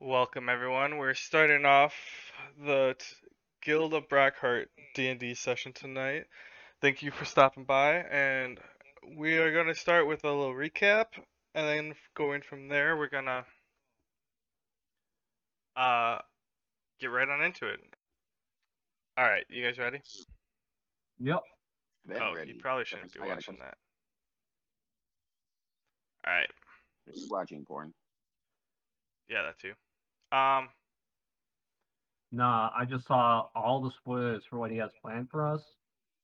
Welcome everyone. We're starting off the t- Guild of Brockheart D&D session tonight. Thank you for stopping by and we are going to start with a little recap and then going from there we're going to uh get right on into it. All right, you guys ready? Yep. Then oh, ready. you probably shouldn't be watching that. All right. Just watching porn. Yeah, that too. Um Nah, I just saw all the spoilers for what he has planned for us.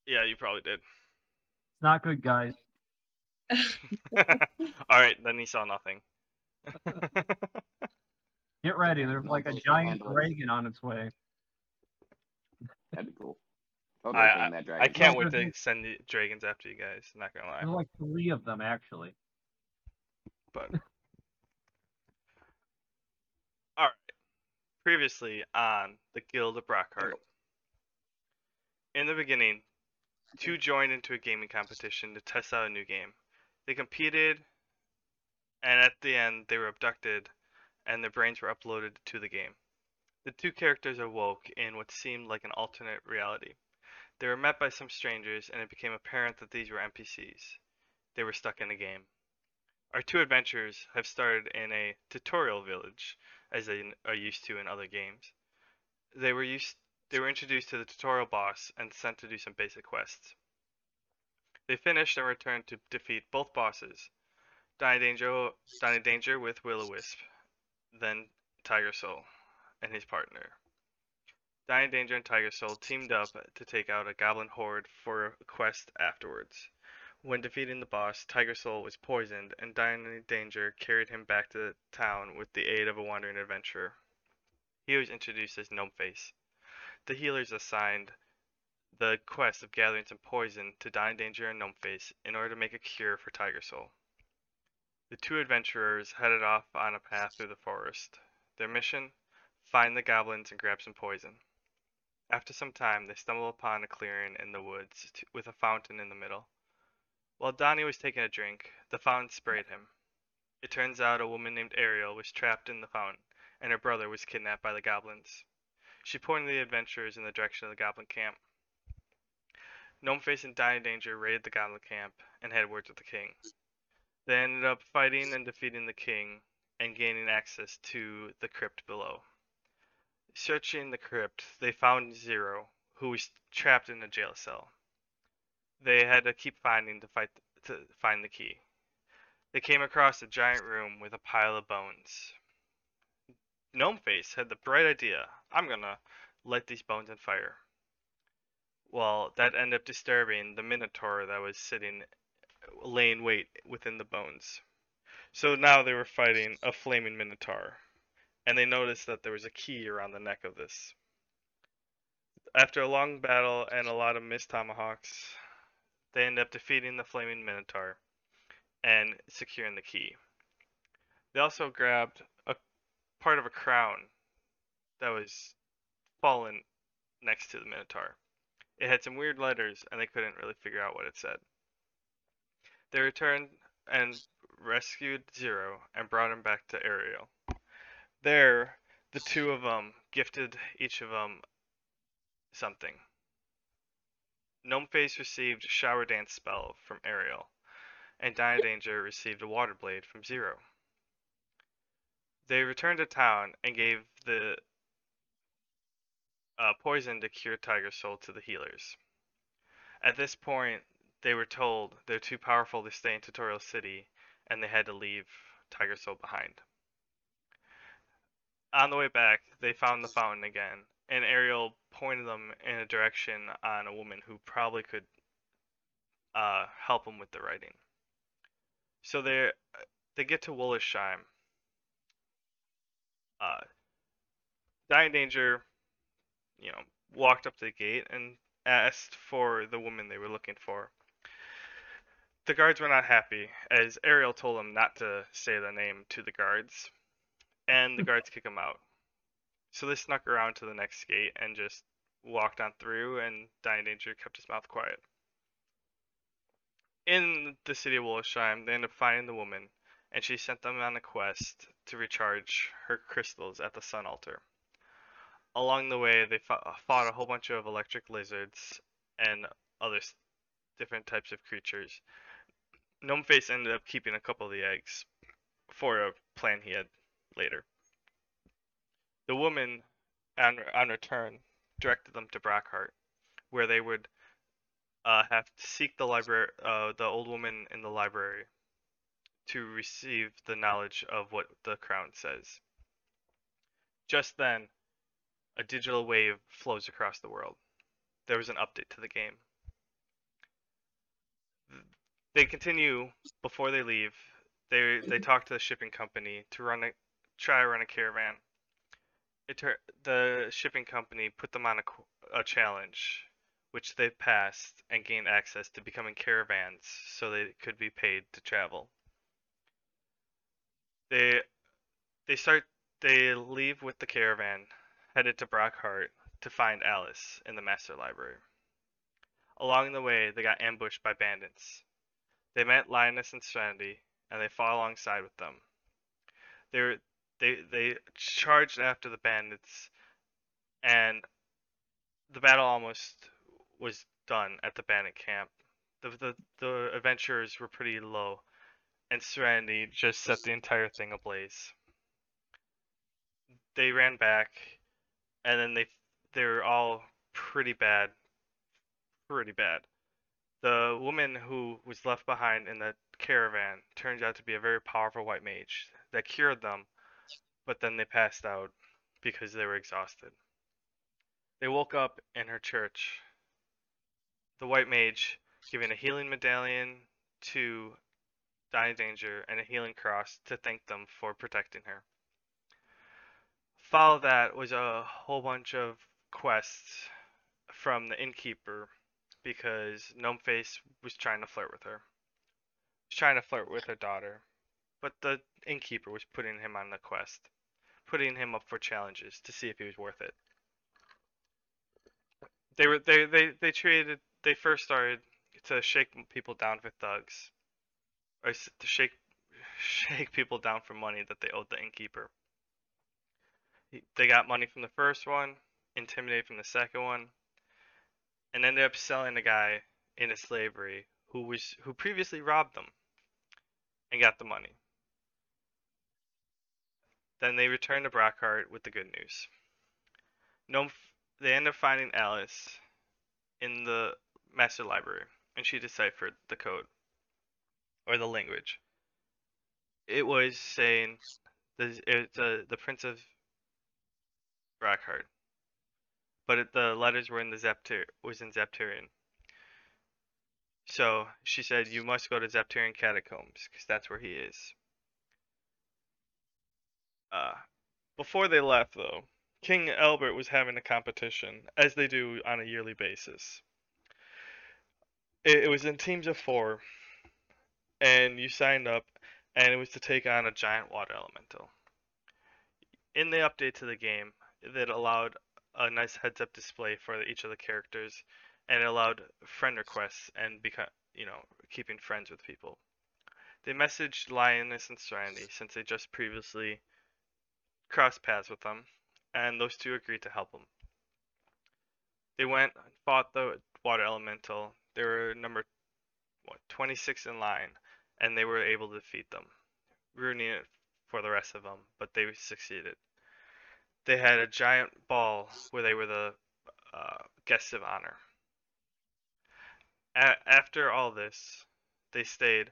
yeah, you probably did. It's not good, guys. All right, then he saw nothing. Get ready. There's like a giant handle dragon on its way. That'd be cool. Totally I- tame I can't wait to send the dragons after you guys. I'm Not gonna lie. There's like three of them actually. but all right. Previously on the Guild of Brockheart. In the beginning, two joined into a gaming competition to test out a new game. They competed, and at the end, they were abducted, and their brains were uploaded to the game. The two characters awoke in what seemed like an alternate reality. They were met by some strangers, and it became apparent that these were NPCs. They were stuck in a game. Our two adventurers have started in a tutorial village, as they are used to in other games. They were used they were introduced to the tutorial boss and sent to do some basic quests. They finished and returned to defeat both bosses, Donny Danger, Donny Danger with Will-O-Wisp, then Tiger Soul and his partner. Donny Danger and Tiger Soul teamed up to take out a goblin horde for a quest afterwards. When defeating the boss, Tiger Soul was poisoned, and Donny Danger carried him back to town with the aid of a wandering adventurer. He was introduced as Gnome Face. The healers assigned the quest of gathering some poison to Donny Danger and Gnome Face in order to make a cure for Tiger Soul. The two adventurers headed off on a path through the forest. Their mission? Find the goblins and grab some poison. After some time, they stumble upon a clearing in the woods with a fountain in the middle. While Donny was taking a drink, the fountain sprayed him. It turns out a woman named Ariel was trapped in the fountain, and her brother was kidnapped by the goblins. She pointed the adventurers in the direction of the goblin camp. Gnomeface and Donny Danger raided the goblin camp and had words with the king. They ended up fighting and defeating the king and gaining access to the crypt below. Searching the crypt, they found Zero, who was trapped in a jail cell. They had to keep finding to fight to find the key. They came across a giant room with a pile of bones. Gnomeface had the bright idea. I'm gonna light these bones on fire. Well, that ended up disturbing the Minotaur that was sitting, laying wait within the bones. So now they were fighting a flaming Minotaur, and they noticed that there was a key around the neck of this. After a long battle and a lot of missed tomahawks, they end up defeating the flaming Minotaur and securing the key. They also grabbed a part of a crown that was fallen next to the Minotaur. It had some weird letters and they couldn't really figure out what it said. They returned and rescued Zero and brought him back to Ariel. There, the two of them gifted each of them something. Gnomeface received shower dance spell from Ariel, and Donny Danger received a water blade from Zero. They returned to town and gave the uh, poison to cure Tiger Soul to the healers. At this point, they were told they're too powerful to stay in Tutorial City, and they had to leave Tiger Soul behind. On the way back, they found the fountain again, and Ariel pointed them in a direction on a woman who probably could uh, help them with the writing. So they they get to Wollersheim. Uh, Dying Danger, you know, walked up to the gate and asked for the woman they were looking for. The guards were not happy, as Ariel told them not to say the name to the guards, and the guards kick him out. So they snuck around to the next gate and just walked on through, and Dying Danger kept his mouth quiet. In the city of Wollersheim, they end up finding the woman, and she sent them on a quest to recharge her crystals at the sun altar. Along the way, they fought, a whole bunch of electric lizards and other different types of creatures. Gnome Face ended up keeping a couple of the eggs for a plan he had later. The woman, on, on return, directed them to Brockheart, where they would uh, have to seek the library, uh, the old woman in the library, to receive the knowledge of what the crown says. Just then, a digital wave flows across the world. There was an update to the game. They continue before they leave. They they talk to the shipping company to run a try run a caravan. It the shipping company put them on a, a challenge, which they passed and gained access to becoming caravans, so they could be paid to travel. They they start they leave with the caravan, headed to Brockheart to find Alice in the master library. Along the way, they got ambushed by bandits. They met Linus and Serenity, and they fought alongside with them. They were, they they charged after the bandits, and the battle almost was done at the bandit camp. The the, the adventurers were pretty low, and Serenity just set the entire thing ablaze. They ran back, and then they they were all pretty bad, pretty bad. The woman who was left behind in the caravan turned out to be a very powerful white mage that cured them, but then they passed out because they were exhausted. They woke up in her church. The white mage giving a healing medallion to Dying Danger and a healing cross to thank them for protecting her. Follow that was a whole bunch of quests from the innkeeper because Gnome Face was trying to flirt with her. Was trying to flirt with her daughter, but the innkeeper was putting him on the quest, putting him up for challenges to see if he was worth it. They were they they they treated they first started to shake people down for thugs, or to shake shake people down for money that they owed the innkeeper. They got money from the first one, intimidated from the second one, and ended up selling a guy into slavery who was who previously robbed them and got the money. Then they returned to Brockheart with the good news. They end up finding Alice in the master library, and she deciphered the code or the language. It was saying the it's uh, the Prince of Brockhart, but it, the letters were in the Zepter was in Zepturian. So she said, "You must go to Zepturian catacombs because that's where he is." Uh, before they left, though, King Albert was having a competition, as they do on a yearly basis. It, it was in teams of four, and you signed up, and it was to take on a giant water elemental. In the update to the game, that allowed a nice heads-up display for each of the characters, and it allowed friend requests and become, you know, keeping friends with people. They messaged Lioness and Serenity since they just previously crossed paths with them, and those two agreed to help them. They went and fought the water elemental. They were number what 26 in line, and they were able to defeat them, ruining it for the rest of them. But they succeeded. They had a giant ball where they were the uh, guests of honor. A- after all this, they stayed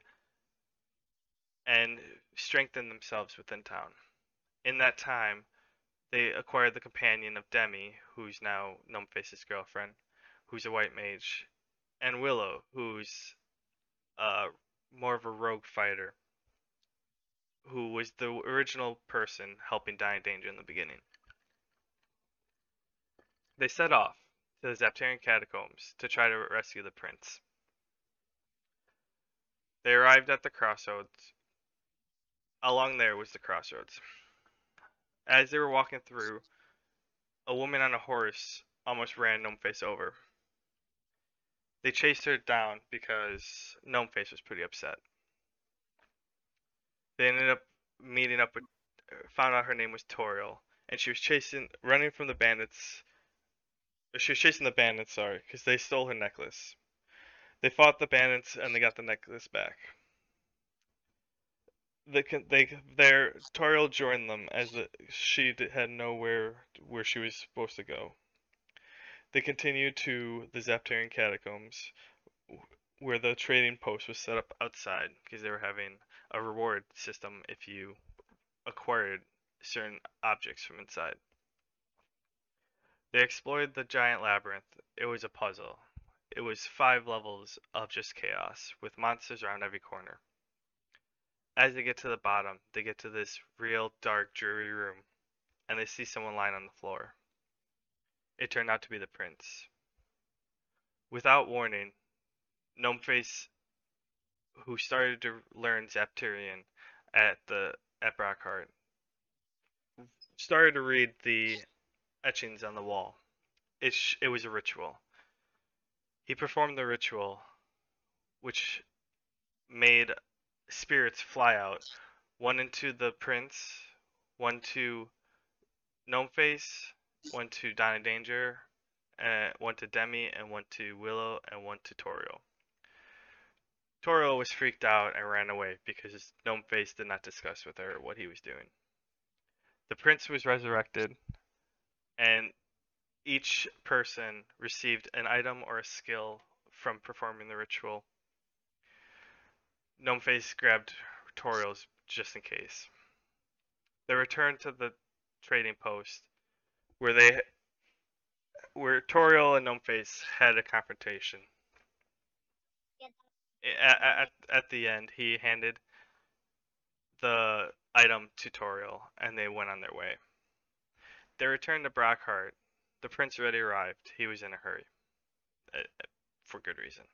and strengthened themselves within town. In that time, they acquired the companion of Demi, who's now Gnomeface's girlfriend, who's a white mage, and Willow, who's uh, more of a rogue fighter, who was the original person helping Dying Danger in the beginning. They set off to the Zaptarian catacombs to try to rescue the prince. They arrived at the crossroads. Along there was the crossroads. As they were walking through, a woman on a horse almost ran Gnomeface over. They chased her down because Gnome Face was pretty upset. They ended up meeting up with found out her name was Toriel, and she was chasing, running from the bandits. She was chasing the bandits, sorry, because they stole her necklace. They fought the bandits and they got the necklace back. They con- they their Toriel joined them as she had nowhere where she was supposed to go. They continued to the Zaptarian catacombs, where the trading post was set up outside because they were having a reward system if you acquired certain objects from inside. They explored the giant labyrinth. It was a puzzle. It was five levels of just chaos, with monsters around every corner. As they get to the bottom, they get to this real dark, dreary room, and they see someone lying on the floor. It turned out to be the prince. Without warning, Gnomeface, who started to learn Zaptarian at the at Brockheart, started to read the etchings on the wall. It sh- it was a ritual. He performed the ritual, which made spirits fly out, one into the prince, one to Gnomeface, one to Donna Danger, one to Demi, and one to Willow, and one to Toriel. Toriel was freaked out and ran away because Gnomeface did not discuss with her what he was doing. The prince was resurrected, and each person received an item or a skill from performing the ritual. Gnomeface grabbed Toriel's just in case. They returned to the trading post where they where Toriel and Gnomeface had a confrontation. At, at, at the end, he handed the item to Toriel, and they went on their way. They returned to Brockheart. The prince already arrived. He was in a hurry, uh, uh, for good reason.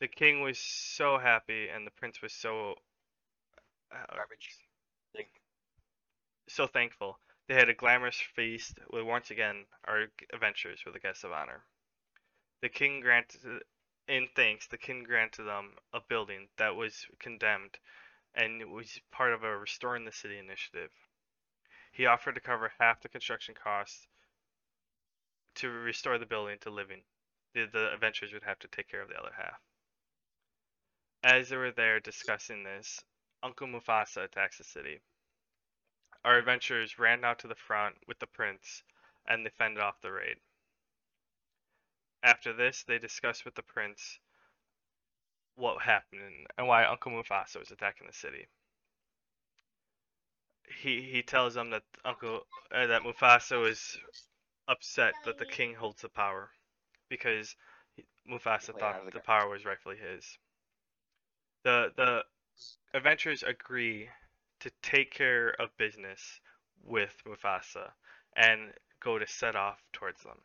The king was so happy, and the prince was so uh, Garbage. So thankful. They had a glamorous feast with once again our adventures with a guest of honor. The king granted, in thanks, the king granted them a building that was condemned, and it was part of a restoring the city initiative. He offered to cover half the construction costs to restore the building to living. The, the adventurers would have to take care of the other half. As they were there discussing this, Uncle Mufasa attacks the city. Our adventurers ran out to the front with the prince, and they fended off the raid. After this, they discussed with the prince what happened and why Uncle Mufasa was attacking the city. He he tells them that Uncle uh, that Mufasa was upset that the king holds the power because Mufasa Play it out thought the the power was rightfully his. The the adventurers agree to take care of business with Mufasa and go to set off towards them.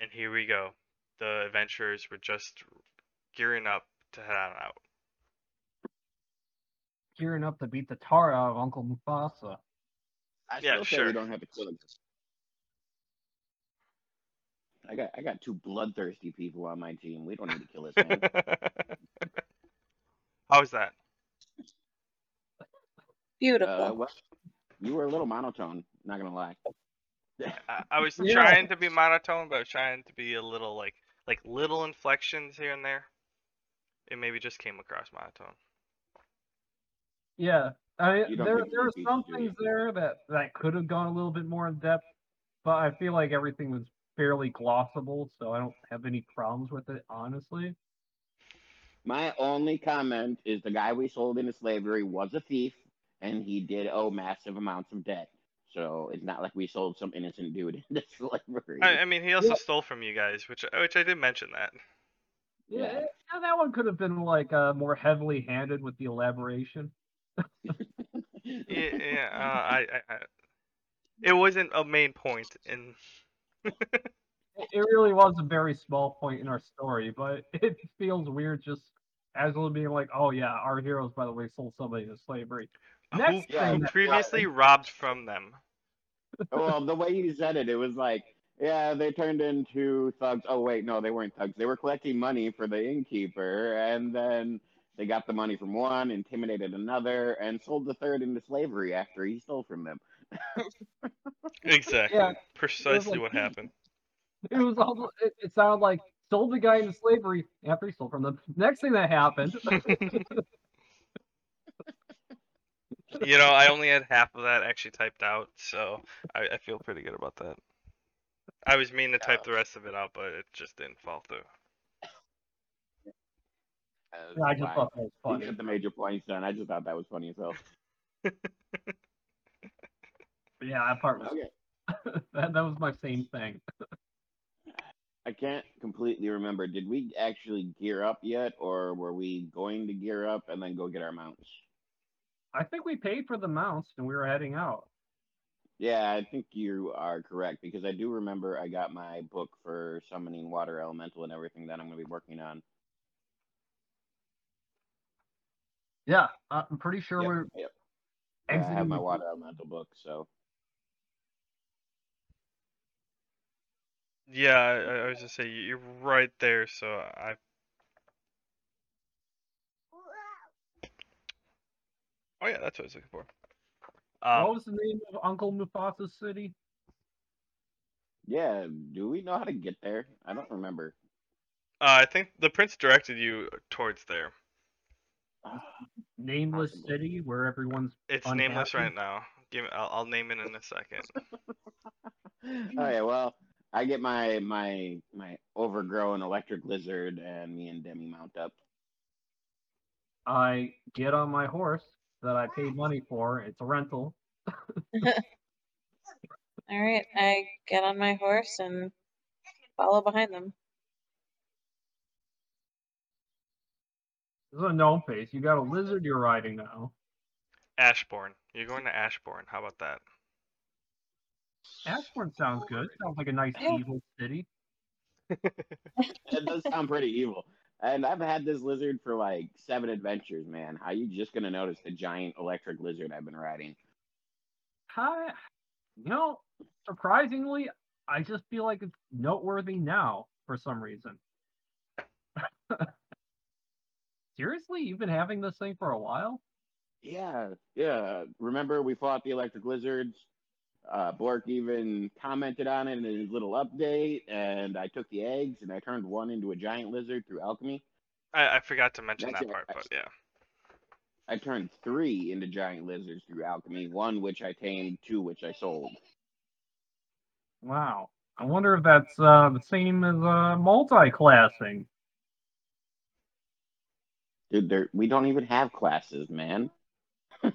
And here we go. The adventurers were just gearing up to head on out. Gearing up to beat the tar out of Uncle Mufasa. I Yeah, still say sure. we don't have to kill him. I got I got two bloodthirsty people on my team. We don't need to kill this man. How's that? Beautiful. uh, well, you were a little monotone. Not gonna lie. I, I was Yeah. trying to be monotone, but I was trying to be a little like like little inflections here and there. It maybe just came across monotone. Yeah, I You there there are some things there that that could have gone a little bit more in depth, but I feel like everything was fairly glossable, so I don't have any problems with it, honestly. My only comment is the guy we sold into slavery was a thief, and he did owe massive amounts of debt. So it's not like we sold some innocent dude into slavery. I, I mean, he also Yeah. stole from you guys, which which I did mention that. Yeah, Yeah. yeah, that one could have been like uh, more heavily handed with the elaboration. Yeah, yeah uh, I, I, I, it wasn't a main point in. It it really was a very small point in our story, but it feels weird just as being like, oh yeah, our heroes, by the way, sold somebody into slavery. who, Next who thing that- previously robbed from them. well, the way you said it, it was like, yeah, they turned into thugs. Oh wait, no, they weren't thugs. They were collecting money for the innkeeper, and then They got the money from one, intimidated another, and sold the third into slavery after he stole from them. Exactly. Yeah, Precisely like- what happened. It was all. It, it sounded like sold the guy into slavery after he stole from them. Next thing that happened, you know, I only had half of that actually typed out, so I, I feel pretty good about that. I was meaning to type the rest of it out, but it just didn't fall through. Uh, I just fine. thought that was funny. You funny. get the major points done. I just thought that was funny as hell. Yeah, that part was Okay. that, that was my same thing. I can't completely remember. Did we actually gear up yet, or were we going to gear up and then go get our mounts? I think we paid for the mounts and we were heading out. Yeah, I think you are correct because I do remember I got my book for summoning water elemental and everything that I'm going to be working on. Yeah, I'm pretty sure Yep, we're yep. I have my water elemental book, so Yeah, I, I was just say you're right there, so I. Oh yeah, that's what I was looking for. Um, what was the name of Uncle Mufasa's city? yeah. Do we know how to get there? I don't remember. uh, I think the prince directed you towards there. Nameless Possible. city where everyone's. It's nameless right now. Give me, I'll, I'll name it in a second. oh yeah, well, I get my my my overgrown electric lizard, and me and Demi mount up. I get on my horse that I paid money for. It's a rental. All right, I get on my horse and follow behind them. This is a gnome face. You got a lizard you're riding now. Ashbourne. You're going to Ashbourne. How about that? Ashbourne sounds good. Sounds like a nice Yeah. evil city. It does sound pretty evil. And I've had this lizard for like seven adventures, man. How you just gonna notice the giant electric lizard I've been riding? Hi, you know, surprisingly, I just feel like it's noteworthy now for some reason. Seriously, you've been having this thing for a while? Yeah, yeah. Remember we fought the electric lizards? Uh, Bork even commented on it in his little update, and I took the eggs and I turned one into a giant lizard through alchemy. I, I forgot to mention That's that it. part, but yeah. I turned three into giant lizards through alchemy, one which I tamed, two which I sold. Wow. I wonder if that's uh, the same as uh, multi-classing. Dude, we don't even have classes, man.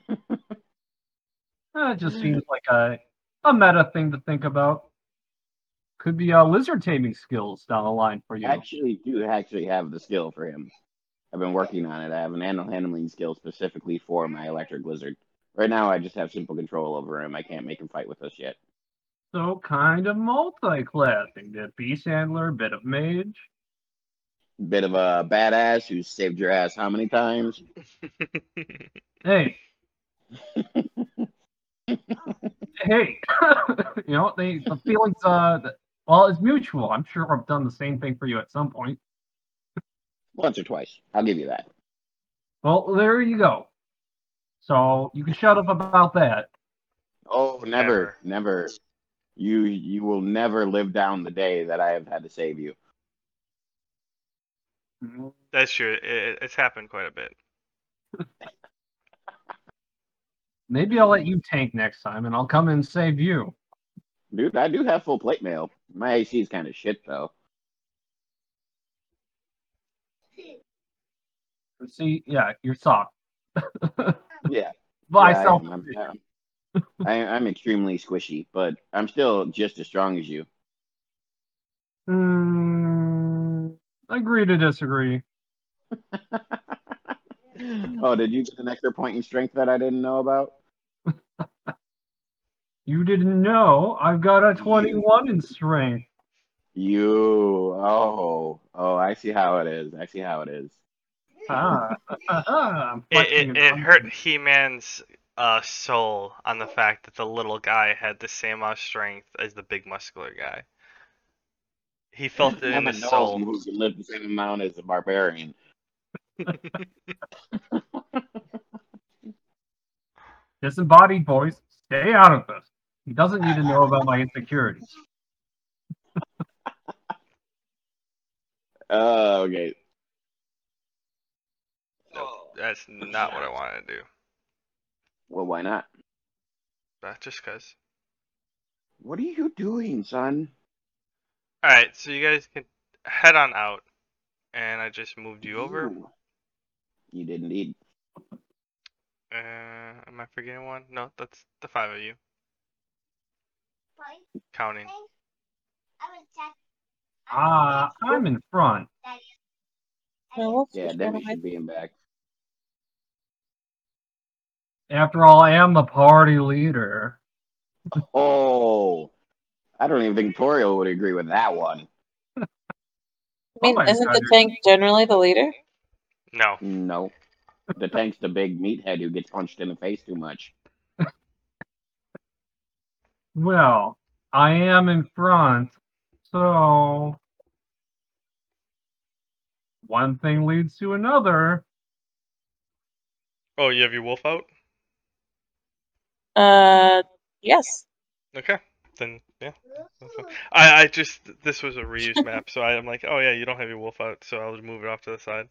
It just seems like a a meta thing to think about. Could be uh, lizard taming skills down the line for you. I actually do actually have the skill for him. I've been working on it. I have an animal handling skill specifically for my electric lizard. Right now, I just have simple control over him. I can't make him fight with us yet. So kind of multi-classing. Bit beast handler, bit of mage. Bit of a badass who saved your ass how many times? Hey. hey. you know, they the feelings uh that- well, it's mutual. I'm sure I've done the same thing for you at some point. Once or twice. I'll give you that. Well, there you go. So you can shut up about that. Oh, never, never. You you will never live down the day that I have had to save you. That's true. It, it- it's happened quite a bit. Maybe I'll let you tank next time, and I'll come and save you. Dude, I do have full plate mail. My AC is kind of shit though. See, yeah, you're soft. Yeah. By yeah, self. I'm, I'm- I'm extremely squishy, but I'm still just as strong as you. Mm, agree to disagree. oh, did you get an extra point in strength that I didn't know about? You didn't know I've got a 21 in strength. You. Oh. Oh, I see how it is. I see how it is. Ah, I'm It, it, it hurt He-Man's uh, soul on the fact that the little guy had the same amount of strength as the big muscular guy. He felt it I'm in a his soul. who can lift the same amount as a barbarian. Disembodied voice, stay out of this. He doesn't need to know about my insecurities. Oh, okay. That's not what I wanted to do. Well, why not? But just cause. What are you doing, son? Alright, so you guys can head on out. And I just moved you over. Ooh. You did indeed. Uh, am I forgetting one? No, that's the five of you. Counting. Ah, I'm in front. Yeah, Debbie should be in back. After all, I am the party leader. Oh, I don't even think Toriel would agree with that one. I mean, Oh isn't the God. tank generally the leader? No. No. The tank's the big meathead who gets punched in the face too much. Well, I am in front, so one thing leads to another. Oh, you have your wolf out? Uh, yes. Okay. Then yeah. I I just this was a reuse map, so I'm like, oh yeah, you don't have your wolf out, so I'll just move it off to the side.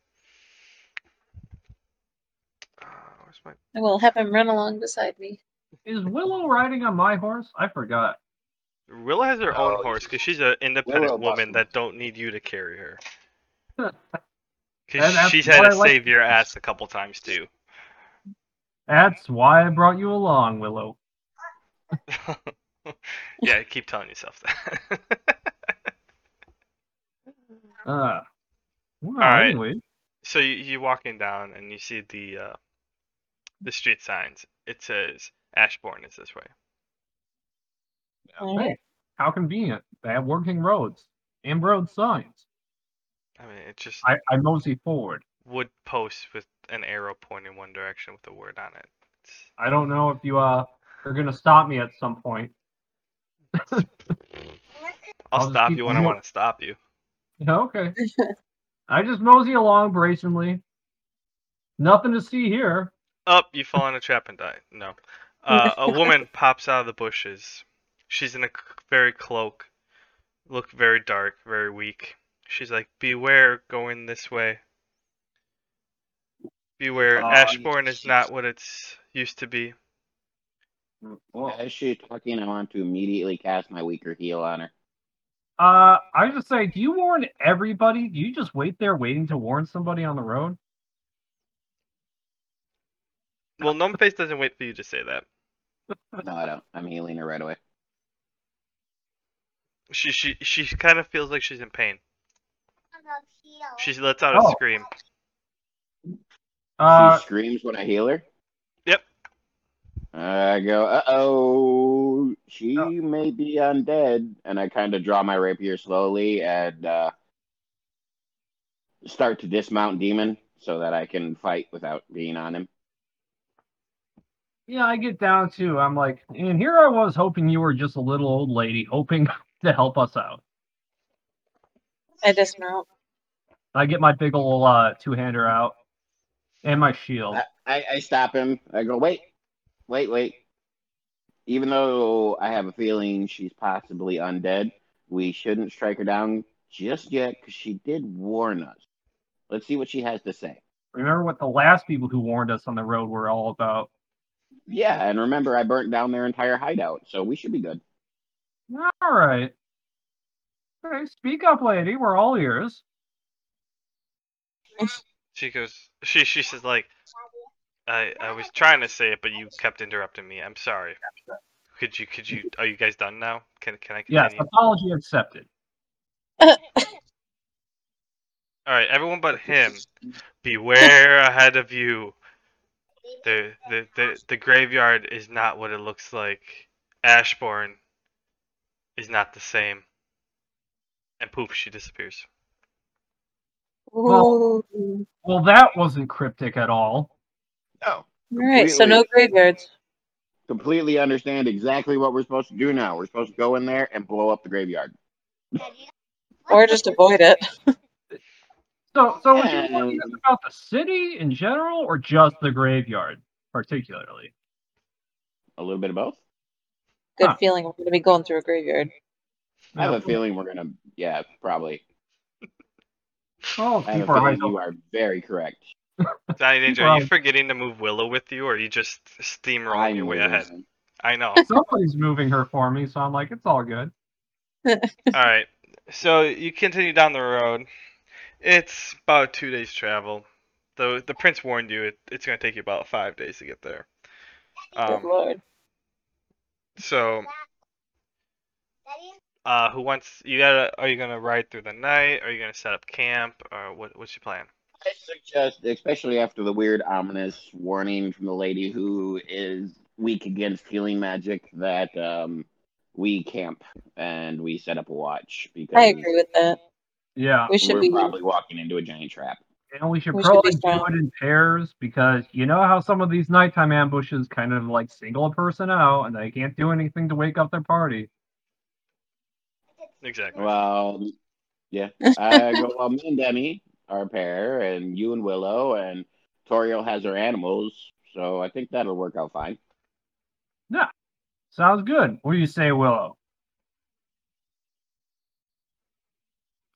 Uh, where's my I will have him run along beside me. Is Willow riding on my horse? I forgot. Willow has her own Oh, horse because she's an independent Willow woman that don't need you to carry her. And Because she's had to like- save your ass a couple times too. That's why I brought you along, Willow. yeah, keep telling yourself that. Uh, well, right. anyway, so you you walking down and you see the uh, the street signs. It says Ashbourne is this way. All hey, how convenient. They have working roads and road signs. I mean, it's just I, I mosey forward. wood posts with an arrow pointing one direction with a word on it. It's, I don't know if you uh are gonna stop me at some point. I'll, I'll stop you when I want to stop you. Okay. I just mosey along brazenly. Nothing to see here. Up, you fall in a trap and die. No. Uh, a woman pops out of the bushes. She's in a very cloak, look very dark, very weak. She's like, "Beware going this way. Beware, Oh, Ashbourne is not what it's used to be." As she's talking, I want to immediately cast my weaker heal on her. Uh, I just say, do you warn everybody? Do you just wait there waiting to warn somebody on the road? Well, Gnomeface doesn't wait for you to say that. No, I don't. I'm healing her right away. She she she kind of feels like she's in pain. She lets out a Oh. scream. Uh, she screams when I heal her. Yep. I go, uh oh, she Oh. may be undead. And I kind of draw my rapier slowly and uh, start to dismount Demon so that I can fight without being on him. Yeah, I get down too. I'm like, and here I was hoping you were just a little old lady hoping to help us out. I dismount. I get my big ol' uh, two hander out and my shield. I, I, I stop him. I go, wait, wait, wait. Even though I have a feeling she's possibly undead, we shouldn't strike her down just yet because she did warn us. Let's see what she has to say. Remember what the last people who warned us on the road were all about. Yeah, and remember, I burnt down their entire hideout, so we should be good. All right. Okay, speak up, lady. We're all ears. She goes. She she says like, I I was trying to say it, but you kept interrupting me. I'm sorry. Could you could you are you guys done now? Can can I Yes, apology accepted. All right, everyone but him. Beware ahead of you. The, the the the graveyard is not what it looks like. Ashbourne is not the same. And poof, she disappears. Well- Well, that wasn't cryptic at all. No. All right, so no graveyards. Completely understand exactly what we're supposed to do now. We're supposed to go in there and blow up the graveyard. Or just avoid it. So, so was you wondering about the city in general, or just the graveyard particularly? A little bit of both. Good Huh. feeling we're gonna be going through a graveyard. I have a oh, feeling we're gonna. Yeah, probably. Oh, I have a feeling you are very correct. Johnny Danger, are you forgetting to move Willow with you, or are you just steamrolling I your way knew ahead? this. I know. Somebody's moving her for me, so I'm like, it's all good. All right. So you continue down the road. It's about two days travel. Though the prince warned you it, it's gonna take you about five days to get there. Good Um, lord. so uh, who wants you gotta? Are you gonna ride through the night? Are you gonna set up camp? Or what? What's your plan? I suggest, especially after the weird, ominous warning from the lady who is weak against healing magic, that um, we camp and we set up a watch because I agree with that. Yeah, We should we're be probably walking into a giant trap. and we should We probably be do it in pairs because you know how some of these nighttime ambushes kind of like single a person out, and they can't do anything to wake up their party. Exactly. Well, yeah, uh, I go. Well, me and Demi are a pair, and you and Willow, and Toriel has her animals, so I think that'll work out fine. Yeah. Sounds good. What do you say, Willow?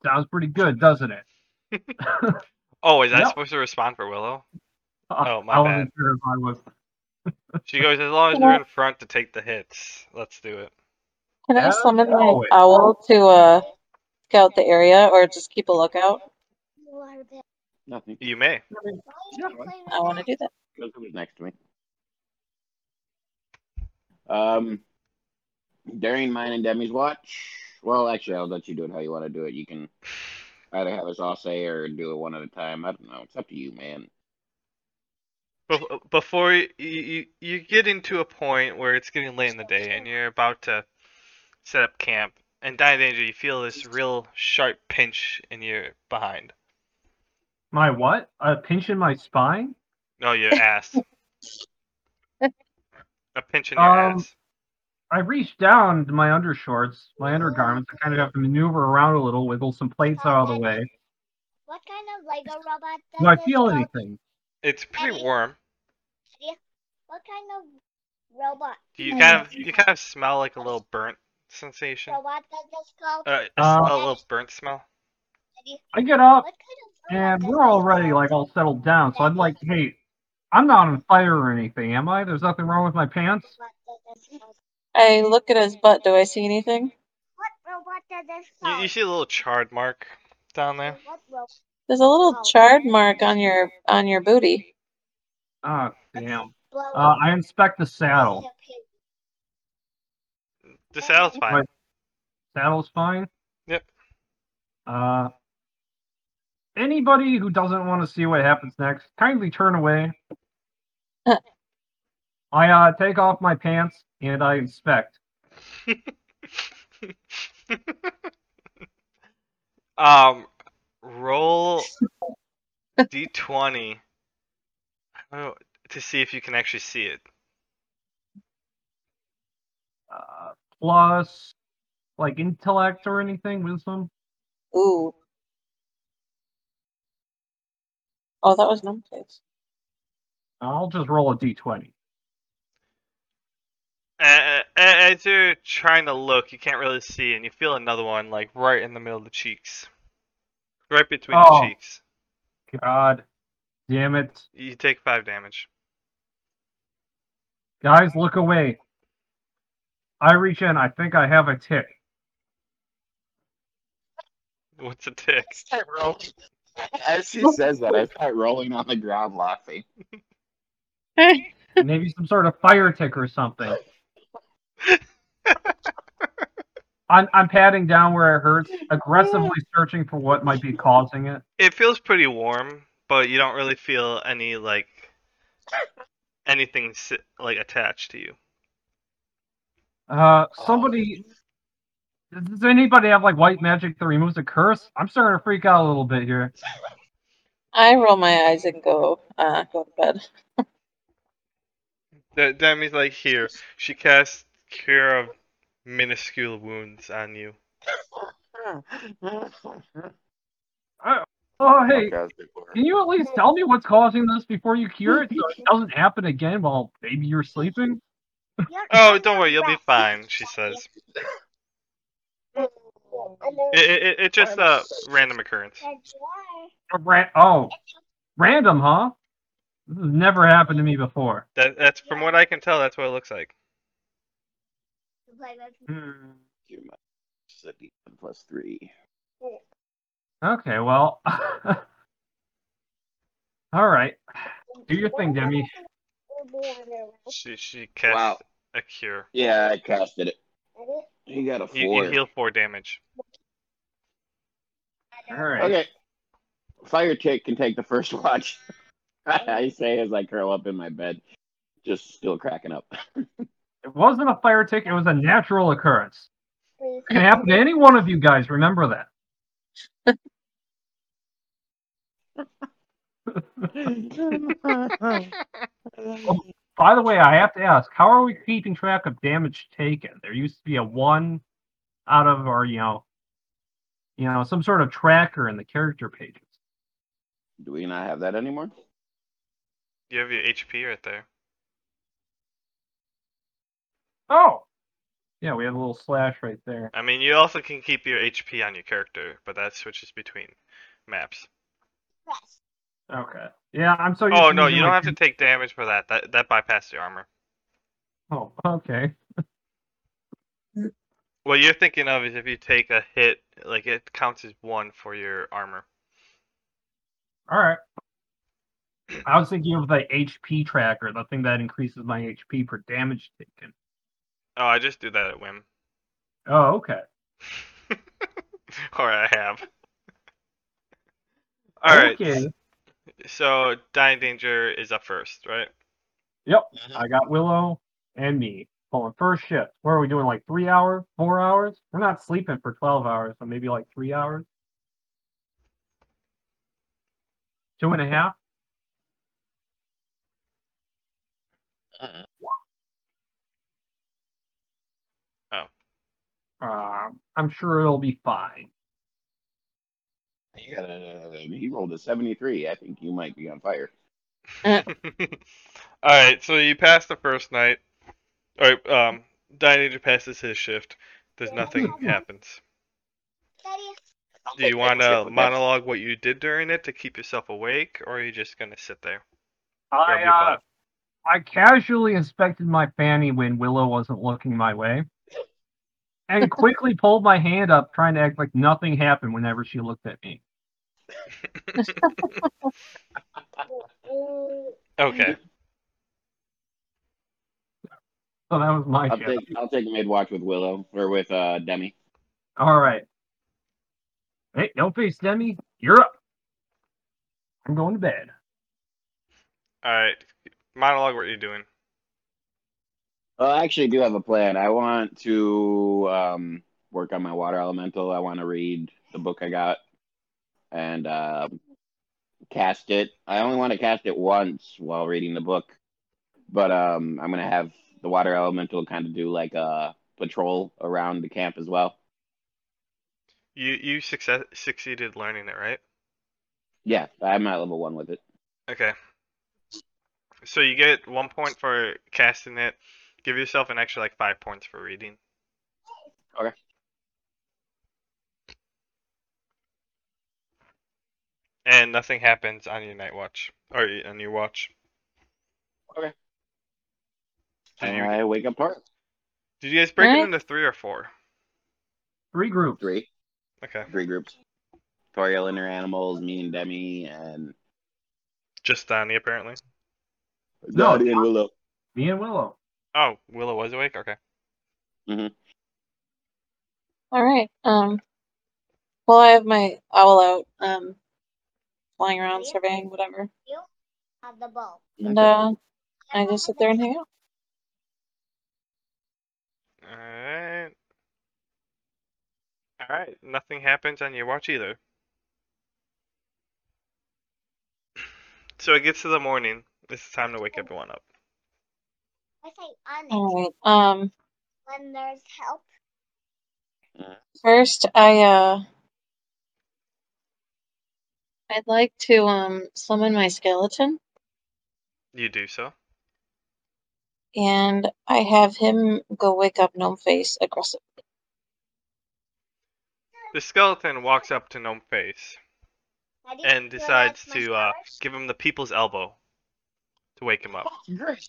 Sounds pretty good, doesn't it? Oh, is that Yep. supposed to respond for Willow? Oh, my I wasn't bad. sure if I was. She goes, as long as you're in front to take the hits, let's do it. Can I summon my always. owl to uh scout the area or just keep a lookout? Nothing. You may. I want to do that. Goes who's next to me. Um, during mine and Demi's watch. Well, actually, I'll let you do it how you want to do it. You can either have us all say or do it one at a time. I don't know. It's up to you, man. Before you, you you get into a point where it's getting late in the day and you're about to set up camp, and Dying Danger, you feel this real sharp pinch in your behind. My what? A pinch in my spine? No, your ass. a pinch in your Um, ass. I reach down to my undershorts, my undergarments. I kind of have to maneuver around a little, wiggle some plates out of the way. What kind of Lego robot does Do I feel go- anything? It's pretty warm. What kind of robot Do You kind of you kind of smell like a little burnt sensation. robot does this go? Uh, a, Uh, s- a little burnt smell. I get up kind of and we're already like all settled down. So I'm like, hey, I'm not on fire or anything, am I? There's nothing wrong with my pants. Robot does this go? I look at his butt. Do I see anything? What robot does this You, you see a little charred mark down there. There's a little charred mark on your on your booty. Ah, damn. Uh, I inspect the saddle. The saddle's fine. Right. Saddle's fine. Yep. Uh, anybody who doesn't want to see what happens next, kindly turn away. Uh. I uh, take off my pants and I inspect. um, roll d20 I to see if you can actually see it. Uh, plus, like intellect or anything, wisdom. Ooh. Oh, that was no place. I'll just roll a d20. A- a- As you're trying to look, you can't really see, and you feel another one like right in the middle of the cheeks, right between Oh. the cheeks. God damn it. You take five damage. Guys, look away. I reach in. I think I have a tick. What's a tick? Start rolling. As he says that, I start rolling on the ground laughing. Maybe some sort of fire tick or something. I'm, I'm patting down where it hurts, aggressively searching for what might be causing it. It feels pretty warm, but you don't really feel any like anything like attached to you. Uh, somebody. Does anybody have like white magic that removes a curse? I'm starting to freak out a little bit here. I roll my eyes and go uh go to bed. De- Demi's like here. She casts cure of minuscule wounds on you. Oh, hey, can you at least tell me what's causing this before you cure it so it doesn't happen again while maybe you're sleeping? Oh, don't worry, you'll be fine. She says. It, it, it- it's just a random occurrence. A Ra- oh, random, huh? This has never happened to me before. That that's from what I can tell. That's what it looks like. Hmm. Give my city plus three. Okay, well. All right. Do your thing, Demi. She she cast Wow. a cure. Yeah, I casted it. You got a You, four. you heal four damage. All right. Okay. Fire Tick can take the first watch. I say as I curl up in my bed, just still cracking up. It wasn't a fire tick, it was a natural occurrence. It can happen to any one of you guys, remember that. Oh, by the way, I have to ask, how are we keeping track of damage taken? There used to be a one out of or you know you know, some sort of tracker in the character pages. Do we not have that anymore? You have your HP right there. Oh. Yeah, we have a little slash right there. I mean, you also can keep your HP on your character, but that switches between maps. Yes. Okay. Yeah, I'm so used Oh to no, you don't my have to take damage for that. That that bypasses your armor. Oh, okay. What you're thinking of is if you take a hit, like it counts as one for your armor. All right. I was thinking of the HP tracker, the thing that increases my HP per damage taken. Oh, I just do that at whim. Oh, okay. or I have. All right. Okay. So Dying Danger is up first, right? Yep. Mm-hmm. I got Willow and me. Pulling first shift. What are we doing? Like three hours? Four hours? We're not sleeping for 12 hours, so maybe like three hours? Two and a half? Oh. Uh, I'm sure it'll be fine. You got a, he rolled a 73. I think you might be on fire. All right. So you pass the first night. All right. Um, Dying passes his shift. There's nothing happens. Do you want to monologue what you did during it to keep yourself awake, or are you just gonna sit there? I, uh. I casually inspected my fanny when Willow wasn't looking my way, and quickly pulled my hand up, trying to act like nothing happened whenever she looked at me. Okay. So that was my I'll shift. take I'll take mid watch with Willow or with uh Demi. All right. Hey, don't face Demi. You're up. I'm going to bed. All right. Monologue what are you're doing. Well, I actually do have a plan. I want to um, work on my water elemental. I want to read the book I got and um, cast it. I only want to cast it once while reading the book, but um, I'm gonna have the water elemental kind of do like a patrol around the camp as well. You you success succeeded learning it, right? Yeah, I'm at level one with it. Okay. So you get one point for casting it. Give yourself an extra like five points for reading. Okay. And nothing happens on your night watch or on your watch. Okay. Did you, I wake up part did you guys break it into three or four? Three groups. three, Okay. three groups. Toriel and her animals, me and Demi, and Just Donny apparently. No. Dottie and Willow. Me and Willow. Oh, Willow was awake. Okay. All right. Um. Well, I have my owl out. Um. Flying around, surveying, whatever. Have the ball. And uh, I just sit there and hang out. All right. All right. Nothing happens on your watch either. So it gets to the morning. It's time to wake everyone up. I say on it All right. Um. when there's help. First, I uh. I'd like to um summon my skeleton, You do so. and I have him go wake up Gnomeface aggressively. The skeleton walks up to Gnomeface and decides to uh, give him the people's elbow to wake him up. Oh, great.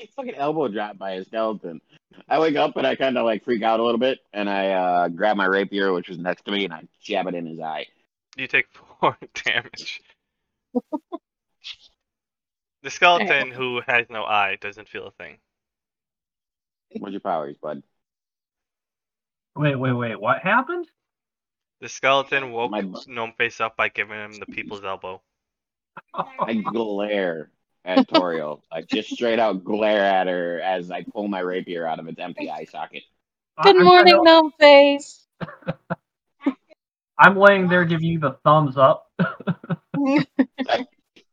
A fucking elbow drop by a skeleton. I wake up and I kind of like freak out a little bit, and I uh, grab my rapier, which was next to me, and I jab it in his eye. You take four damage. The skeleton who has no eye doesn't feel a thing. What's your powers, bud? Wait, wait, wait. What happened? The skeleton woke My- Gnomeface up by giving him the people's elbow. I glare at Toriel, like just straight out glare at her as I pull my rapier out of its empty eye socket. Good morning, kinda- Gnomeface. I'm laying there giving you the thumbs up.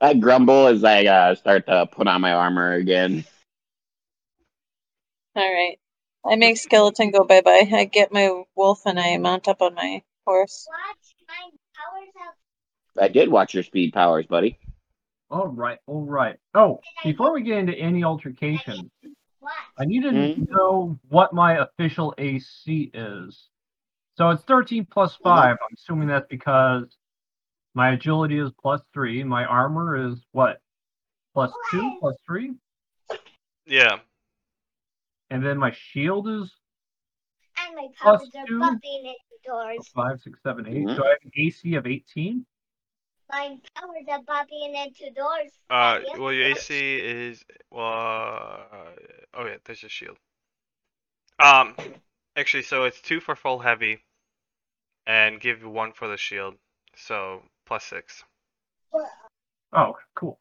I grumble as I uh, start to put on my armor again. All right. I make skeleton go bye bye. I get my wolf and I mount up on my horse. Watch my powers out. I did watch your speed powers, buddy. All right, all right. Oh, before we get into any altercation, I need to Mhm. know what my official AC is. So it's 13 plus 5. I'm assuming that's because my agility is plus 3. My armor is what? Plus 2, plus 3? Yeah. And then my shield is And my Plus powers are two. bumping into doors. 5, 6, 7, 8. Mhm. So I have an AC of 18. My powers are bumping two doors. Uh, Daddy. well, your AC is well. Uh, oh yeah, there's your shield. Um, actually, so it's two for full heavy, and give you one for the shield, so plus six. Oh, cool.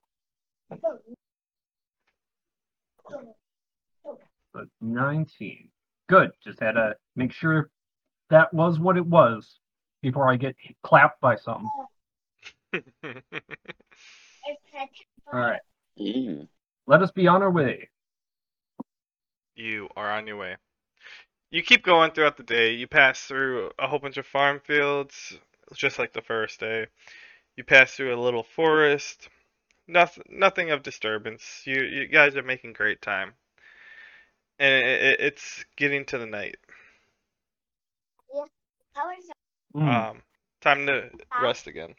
But 19. Good. Just had to make sure that was what it was before I get clapped by something. It's a All right. Mm. Let us be on our way. you are on your way. You keep going throughout the day. You pass through a whole bunch of farm fields, just like the first day. You pass through a little forest. Nothing, nothing of disturbance. You, you guys are making great time, and it, it, it's getting to the night. powers are Mm, Um, time to rest again.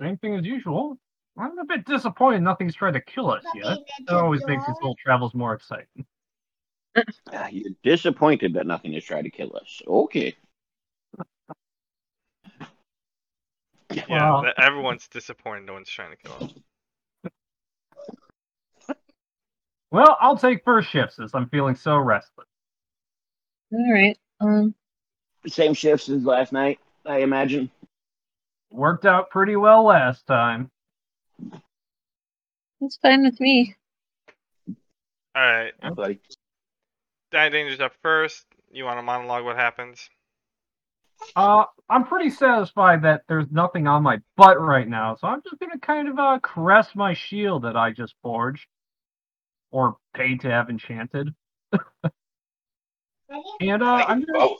Same thing as usual. I'm a bit disappointed nothing's tried to kill us yet. bumping That always makes these doors. little travels more exciting. Ah, you're disappointed that nothing has tried to kill us. Okay. Yeah, Well- everyone's disappointed. No one's trying to kill us. Well, I'll take first shift since I'm feeling so restless. All right. Um. Same shifts as last night, I imagine. Worked out pretty well last time. That's fine with me. All right, Yeah, buddy. Donny Danger's up first. You want to monologue what happens? Uh, I'm pretty satisfied that there's nothing on my butt right now, so I'm just gonna kind of uh caress my shield that I just forged, or paid to have enchanted, and uh, I'm gonna Oh,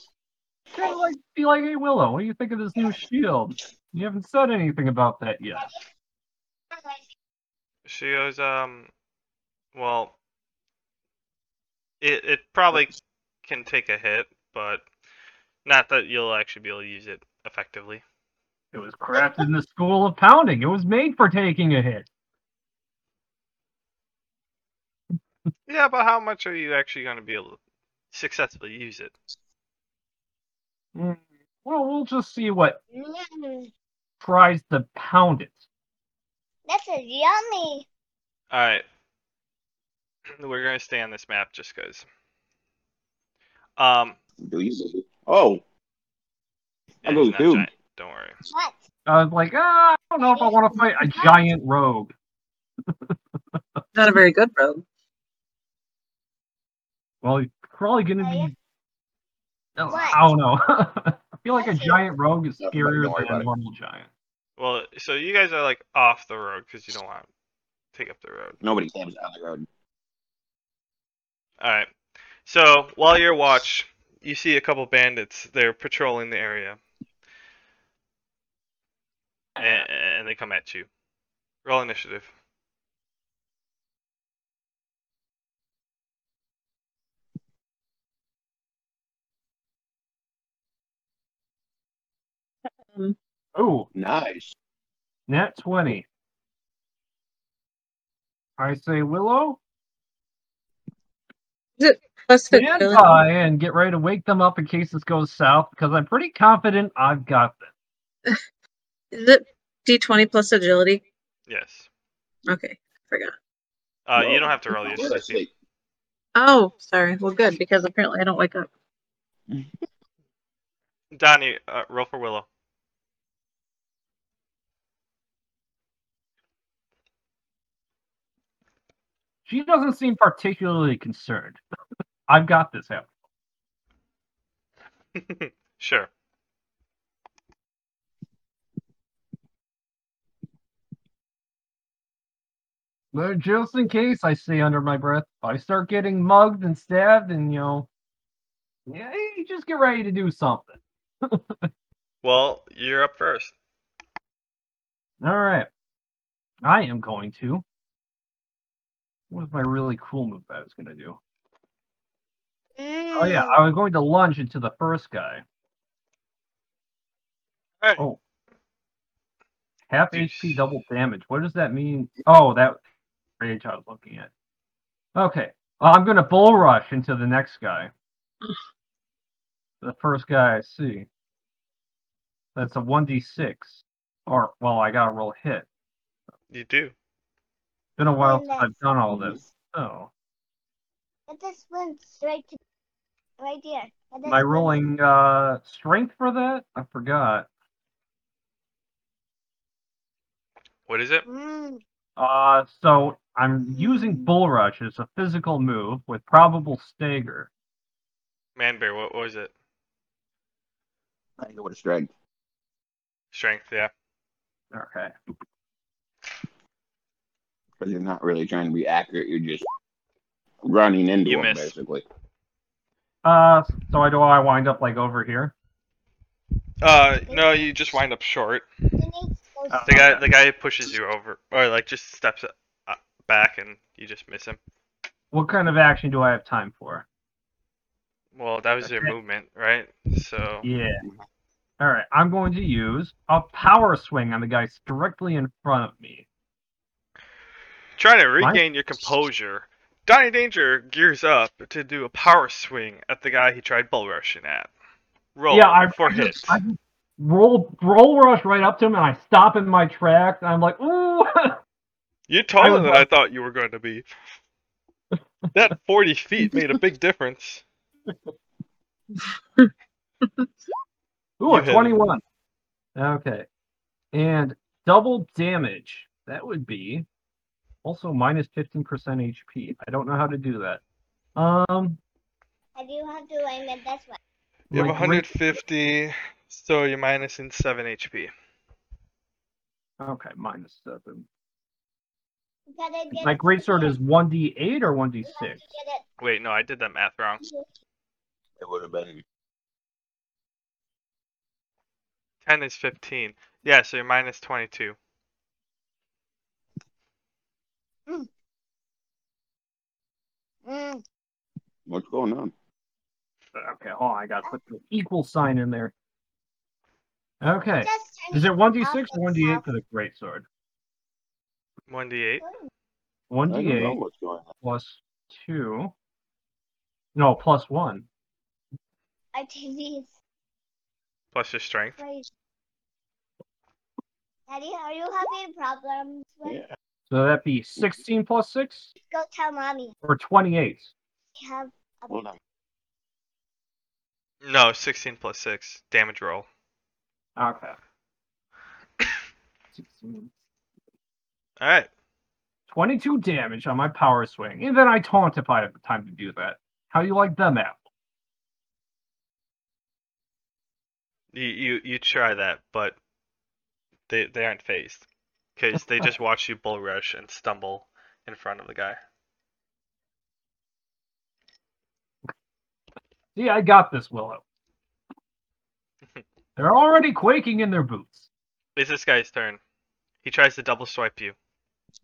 kind of like be like, "Hey Willow, what do you think of this new shield? You haven't said anything about that yet." She goes, um, well, it it probably can take a hit, but not that you'll actually be able to use it effectively. It was crafted in the school of pounding. It was made for taking a hit. Yeah, but how much are you actually going to be able to successfully use it? Mm, Well, we'll just see what tries to pound it. This is yummy. All right, we're going to stay on this map just because. Um, do? Oh, I'll yeah, go he's too. giant, Don't worry. What? I was like, ah, I don't know if I want to fight a giant rogue. Not a very good rogue. Well, he's probably gonna Oh, be. Oh, What? I don't know. feel like a giant rogue is scarier than a normal giant. Well, so you guys are like off the road because you don't want to take up the road. Nobody stands on the road. All right. So while you're watch, you see a couple bandits. They're patrolling the area, and, and they come at you. Roll initiative. Oh, Nice. nat 20. I say Willow, Plus stand agility. by and get ready to wake them up in case this goes south because I'm pretty confident I've got this. Is it D20 plus agility? Yes. Okay, forgot. Uh, you don't have to roll your Go to sleep. sleep. Oh, sorry. Well, good because apparently I don't wake up. Donny, uh, roll for Willow. She doesn't seem particularly concerned. I've got this happening. sure. But just in case, I say under my breath, if I start getting mugged and stabbed, and you know, yeah, you just get ready to do something. Well, you're up first. All right, I am going to. What was my really cool move I was going to do? Oh yeah, mm. I was going to lunge into the first guy. Oh. Half. HP double damage. What does that mean? Oh, that rage I was looking at. Okay. Well, I'm gonna bull rush into the next guy. the first guy I see. That's a one d six. Or well, I gotta roll a hit. You do. Been a while since I've done all this. Oh. Let this went straight to right here. Let Am I rolling uh strength for that? I forgot. What is it? Mm, Uh, so I'm using Bull Rush as a physical move with probable stagger. Man Bear, what was it? I go with a strength. Strength, yeah. Okay. Because you're not really trying to be accurate. You're just running into You them, miss. basically. Uh, so I do I wind up like over here? Uh, no, you just wind up short. he needs those Uh, The guy, the guy pushes you over, or like just steps uh, back, and you just miss him. What kind of action do I have time for? Well, that was your movement, right? So Yeah. All right. I'm going to use a power swing on the guy directly in front of me. Trying to regain your composure. Donny Danger gears up to do a power swing at the guy he tried bull rushing at. Roll yeah, I for I hit. just- I just roll roll rush right up to him and I stop in my tracks. And I'm like, ooh. You're taller than like- I thought you were going to be. That 40 feet made a big difference. Ooh, You a 21. Okay. And double damage. That would be also minus 15% HP. I don't know how to do that. Um, I do have to aim it this way. You have my great- 150, so you're minusing 7 HP. Okay, minus 7. You gotta get My it greatsword is 1d8 or 1d6? You have to get it Wait, no, I did that math wrong. It would have been 10 is 15. Yeah, so you're minus 22. Mm, what's going on? Okay, oh, I gotta put the equal sign in there. Okay. Is it 1d6 or 1d8 for the greatsword? 1d8. I don't know 1d8 what's going on. plus 2. No, plus 1. Our TV's Plus your strength. Daddy, are you having problems with? Yeah. So that'd be 16 plus 6 Go tell mommy. or 28. We have a Hold on. No, 16 plus 6. Damage roll. Okay. 16. Alright. 22 damage on my power swing. And then I taunt if I have the time to do that. How you like them apples? You, you, you try that, but they, they aren't phased. Because they just watch you bull rush and stumble in front of the guy. See, I got this, Willow. They're already quaking in their boots. It's this guy's turn. He tries to double swipe you.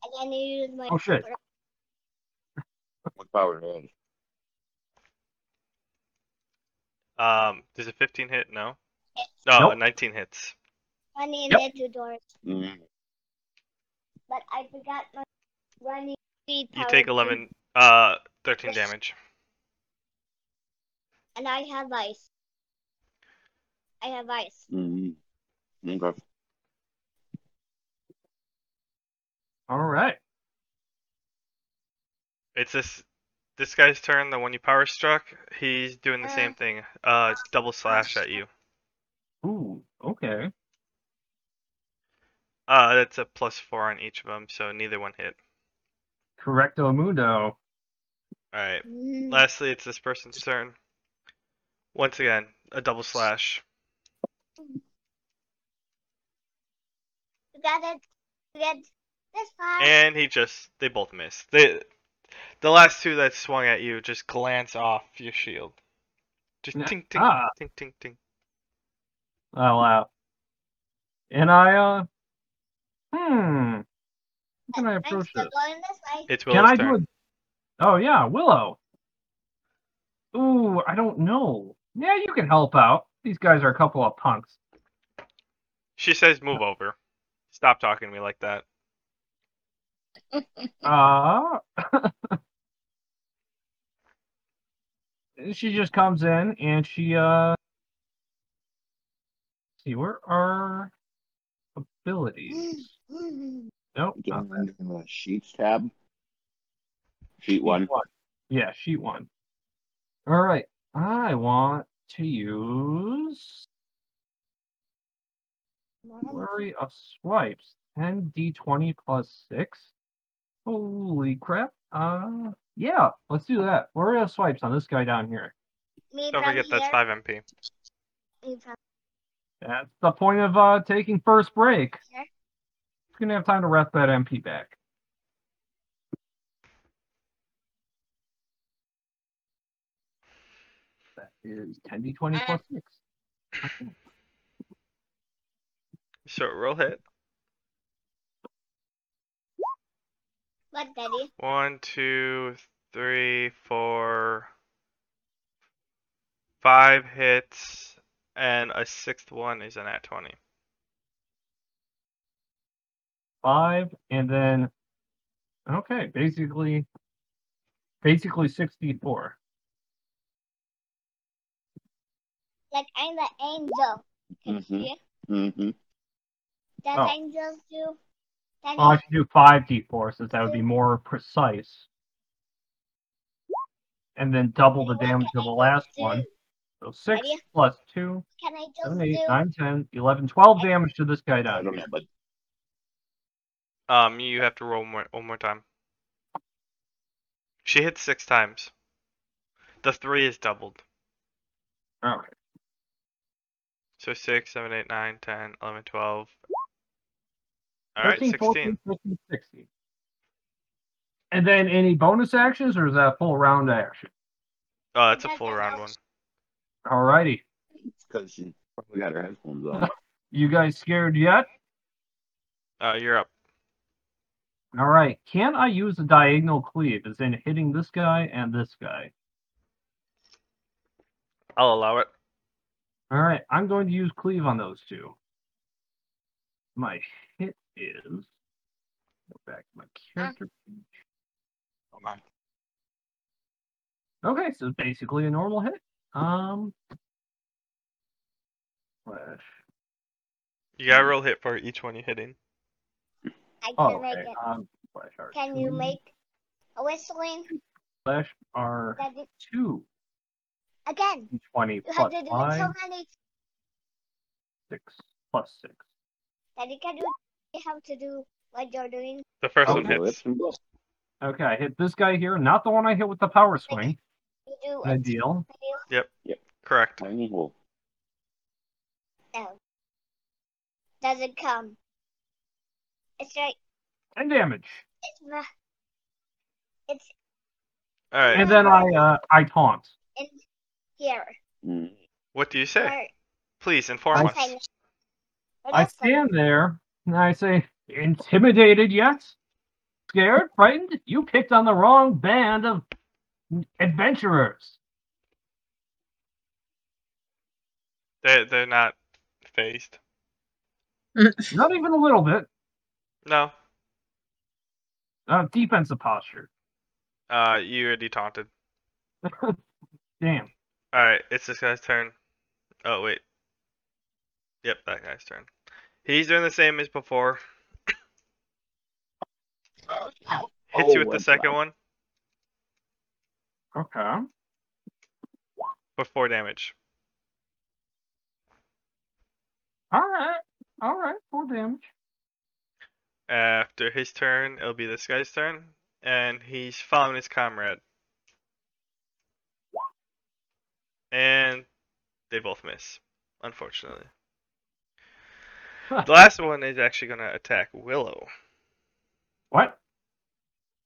And then you use my. Oh, shit. What power it is? Um, does a 15 hit? No. No, Nope. a 19 hits. Running Yep. the two doors. Mm. But I forgot my running speed. You take 11, uh, 13 damage. And I have ice. I have ice. Mm. Okay. All right. It's this this guy's turn. The one you power struck. He's doing the same Uh. thing. Uh, double slash at you. Ooh, okay. Uh, that's a plus four on each of them, so neither one hit. Correcto mundo. All right. Mm. Lastly, it's this person's turn. Once again, a double slash. You got it. You get this far. And he just they both miss. They the last two that swung at you just glance off your shield. Just Yeah. ting ting Ah. ting ting ting. Oh wow. And I uh hmm. How can I approach this? It's this way. It's Can Willow's I turn. do a Oh yeah, Willow. Ooh, I don't know. Yeah, you can help out. These guys are a couple of punks. She says move over. Stop talking to me like that. Uh she just comes in and she uh see where are abilities? Nope. Get not the sheets tab. Sheet one. Yeah, sheet one. All right. I want to use flurry of swipes. 10 d20 plus 6. Holy crap. Uh, yeah, let's do that. Flurry of swipes on this guy down here. Me Don't forget that's here, five MP. me That's the point of uh, taking first break. Sure. It's going to have time to rest that MP back. That is 10 d20 plus 6. So roll hit. What, Daddy? One, two, three, four, five hits, and a sixth one is an at twenty. Five, and then okay, basically, basically sixty-four. Like I'm the angel. Can you Mhm. see it? Mm-hmm. Does Oh. angels do? Daddy, Well, I should do five d4 since that would be more precise, and then double the damage of the last do? one. So six Idea? plus two, Can angels seven, eight, do? nine, 10, 11, 12 damage to this guy I down. don't know, but Um, you have to roll more one more time. She hit six times. The three is doubled. Okay. So six, seven, eight, nine, ten, eleven, twelve. All right, 13, 14, sixteen. 15, 16. And then any bonus actions, or is that a full round action? Oh, that's a full round house. one. Alrighty. it's because she probably got her headphones on. You guys scared yet? Uh, you're up. All right. Can I use a diagonal cleave, as in hitting this guy and this guy? I'll allow it. All right. I'm going to use cleave on those two. My hit is. Go back to my character page. Hold on. Okay, so basically a normal hit. Um. Slash. You gotta roll hit for each one you're hitting. I can Oh, make okay. it. Um. Slash R. Can you make a whistling? Slash R Daddy, two. again. Twenty You have to do it five, so many. six plus six. Daddy, can you you have to do what you're doing? The first Oh, one My hits. lips and blow. Okay, I hit this guy here, not the one I hit with the power swing. You do Good it. deal. Correct. Tiny Does it come? It's right. Ten damage. It's ra- it's All right. And then I uh I taunt. in here. What do you say? Where, Please inform I- us. where Or I this one. stand there and I say, intimidated yet? Scared? Frightened? You picked on the wrong band of adventurers. They they're not phased. Not even a little bit. No. Uh, defensive posture. Uh, you already taunted. Damn. All right, it's this guy's turn. Oh wait. Yep, that guy's turn. He's doing the same as before. Hits you with the second up? one Okay. for four damage. All right. All right. Four damage. After his turn, it'll be this guy's turn, and he's following his comrade. And they both miss, unfortunately. The last one is actually gonna attack Willow. What?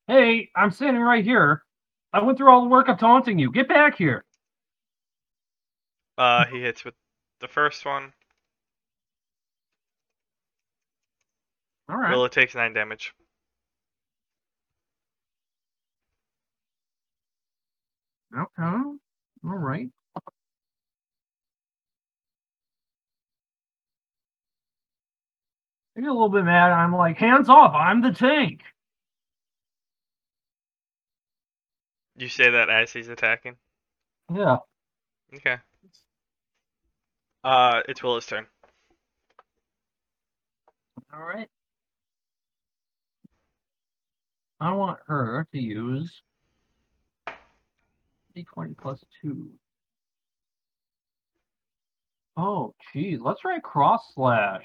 Hey, I'm standing right here. I went through all the work of taunting you. Get back here. Uh, he hits with the first one. All right. Willow takes nine damage. Okay. All right. I get a little bit mad. I'm like, hands off. I'm the tank. You say that as he's attacking. Yeah. Okay. Uh, it's Willow's turn. All right. I want her to use d20 plus 2. Oh, geez. Let's try cross slash.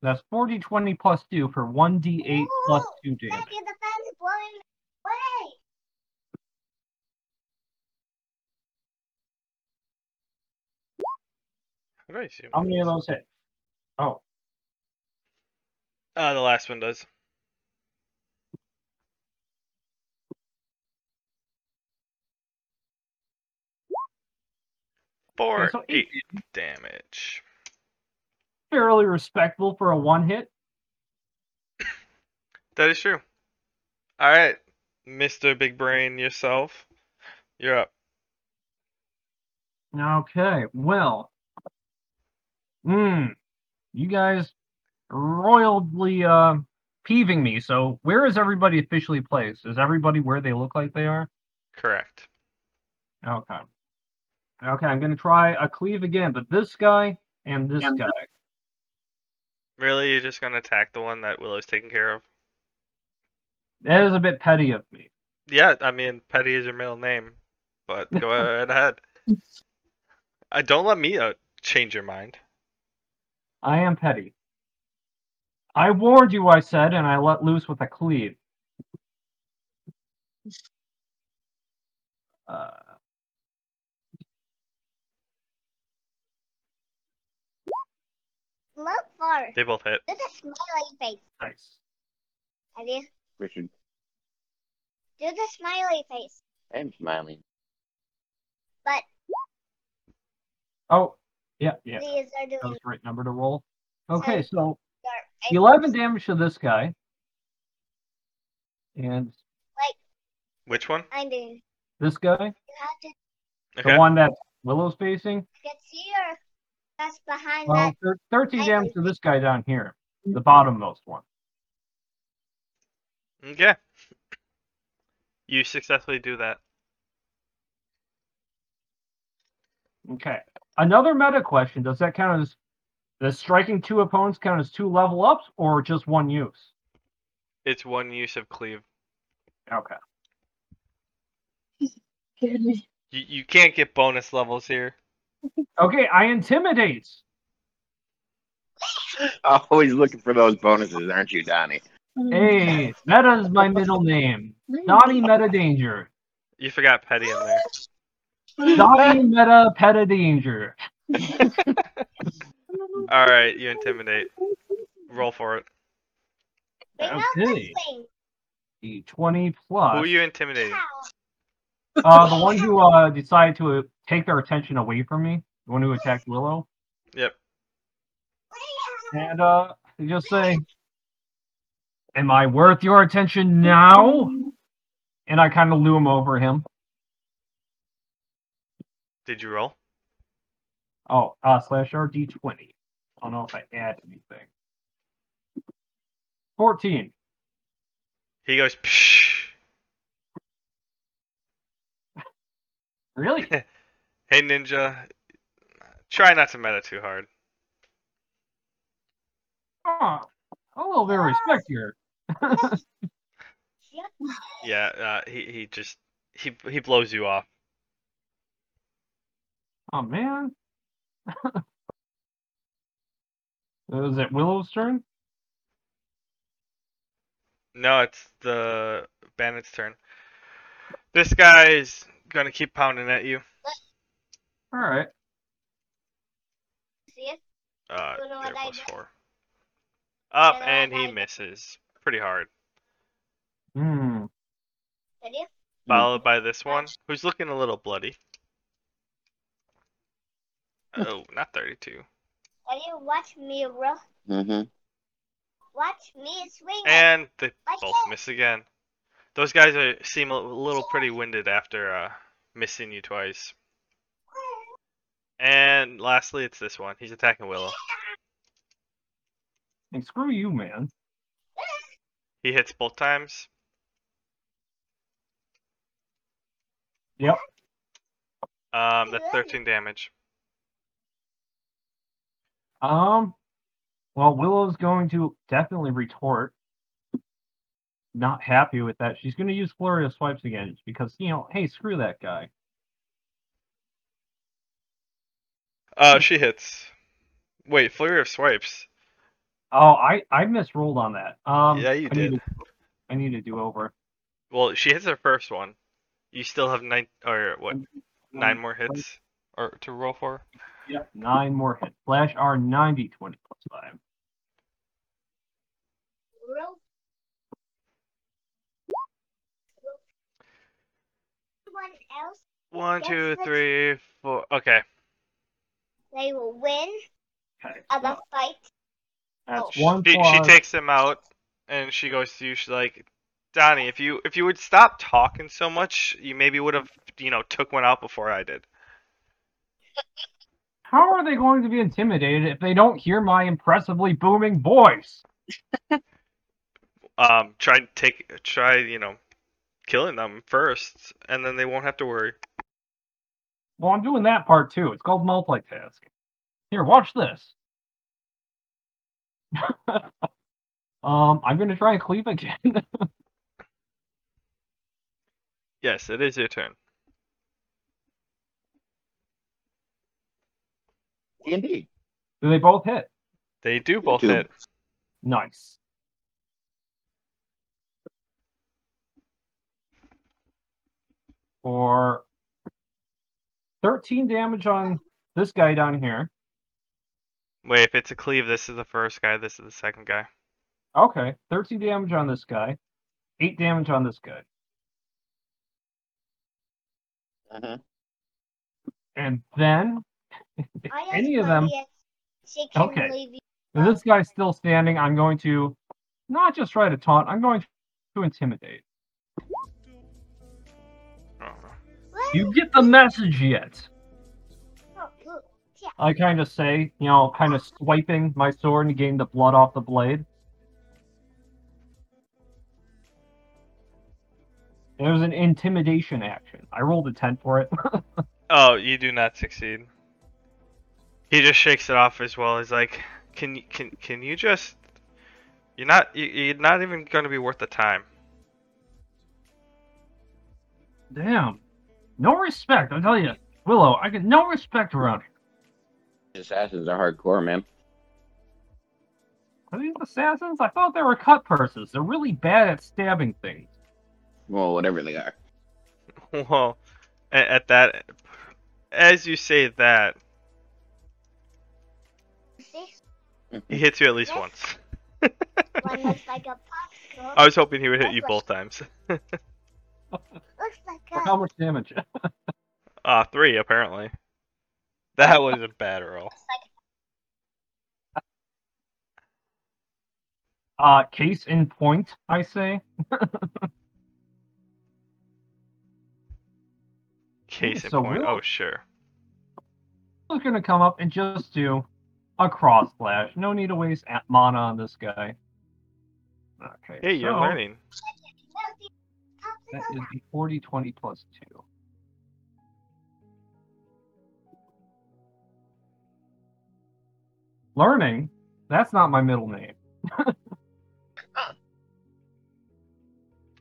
That's 4d20 plus 2 for 1d8 plus 2 damage. Look at the fence blowing away. How do I zoom? How many of those hit? Oh, Uh, the last one does. So eight eight damage. fairly respectable for a one hit. That is true. All right, Mr. Big Brain yourself. You're up. Okay, well. Hmm. You guys royally uh peeving me, so where is everybody officially placed? Is everybody where they look like they are? Correct. Okay. Okay, I'm gonna try a cleave again, but this guy and this guy. Really, you're just gonna attack the one that Willow's taking care of? That is a bit petty of me. Yeah, I mean, Petty is your middle name, but go right ahead. Uh, don't let me uh, change your mind. I am petty. I warned you, I said, and I let loose with a cleave. Uh, Look for. They both hit. Do the smiley face. nice. Have you? Richard, Do the smiley face. I'm smiling. But Oh, yeah, yeah. these are That was the right number to roll. Okay, so dark. 11 damage to this guy. And Like. Which one? I do. You this guy, have to Okay. the one that Willow's facing. get here. That's behind Well, that. thir- 13 damage to this guy down here, the bottommost one. Okay. You successfully do that. Okay. Another meta question: Does that count as does striking two opponents count as two level ups or just one use? It's one use of cleave. Okay. Scared me. You you can't get bonus levels here. Okay, I intimidate. Always looking for those bonuses, aren't you, Donny? Hey, Meta is my middle name. Donny Meta Danger. You forgot Petty in there. Donny Meta Peta Danger. All right, you intimidate. Roll for it. Bring out Okay. the thing. D twenty Who are you intimidating? Uh, the one who uh decided to take their attention away from me, the one who attacked Willow. Yep. and uh, you just say, "Am I worth your attention now?" And I kind of loom over him. Did you roll? Oh, uh, slash RD twenty. I don't know if I add anything. Fourteen. He goes, Psh. Really? Hey, Ninja. Try not to meta too hard. Oh, a little bit of respect here. Yeah, uh, he he just he he blows you off. Oh man. Is it Willow's turn? No, it's the bandit's turn. This guy's gonna keep pounding at you. All right. See it? Uh, You there what plus did? four. Up You and he misses pretty hard. Hmm. Followed by this one, who's looking a little bloody. Oh, not 32. Ready? Watch me, bro. Mm-hmm. Watch me swing. And they Watch both it. miss again. Those guys are seem a little pretty winded after uh, missing you twice. And lastly, it's this one. He's attacking Willow. And screw you, man. He hits both times. Yep. Um, that's 13 damage. Um. Well, Willow's going to definitely retort. Not happy with that. She's going to use flurry of swipes again because you know, hey, screw that guy. Uh, she hits. Wait, flurry of swipes. Oh, I I misrolled on that. Um. Yeah, you I need did. to- I need to do over. Well, she hits her first one. You still have nine or what? Nine more hits or to roll for. Yep. Nine more hits. Flash R 90, 20 plus five. Bro. Someone else, One, Yes, two, let's- three, four. Okay. They will win Okay. of the fight. That's She, one she plus. takes him out, and she goes to you. She's like, Donny, if you if you would stop talking so much, you maybe would have you know took one out before I did. How are they going to be intimidated if they don't hear my impressively booming voice? Um, try take try you know killing them first, and then they won't have to worry. Well, I'm doing that part too. It's called multitask. Here, watch this. um, I'm gonna try and cleave again. Yes, it is your turn. Indeed. Do they both hit? They do both do. hit. Nice. For 13 damage on this guy down here. Wait, if it's a cleave, this is the first guy. This is the second guy. Okay, 13 damage on this guy. 8 damage on this guy. Uh-huh. And then, if any of them, Mommy if She can Okay. leave you. if this guy's still standing, I'm going to not just try to taunt, I'm going to intimidate. You get the message yet? I kind of say, you know, kind of swiping my sword and getting the blood off the blade. It was an intimidation action. I rolled a 10 for it. Oh, you do not succeed. He just shakes it off as well. He's like, "Can you can can you just? You're not you're not even gonna be worth the time." Damn. No respect, I tell you. Willow, I get no respect around here. Assassins are hardcore, man. Are these assassins? I thought they were cut purses. They're really bad at stabbing things. Well, whatever they are. Well, at, at that, as you say that, he hits you at least Yes. once. Like a. I was hoping he would hit you both times. Looks like a. how much damage? Uh, three apparently. That was a bad roll. Looks like Uh, case in point, I say. Case in so point. we'll- Oh, sure. We're gonna come up and just do a cross slash. No need to waste mana on this guy. Okay. Hey, you're so learning. That is the 40, 20 plus 2. Learning? That's not my middle name. Ah.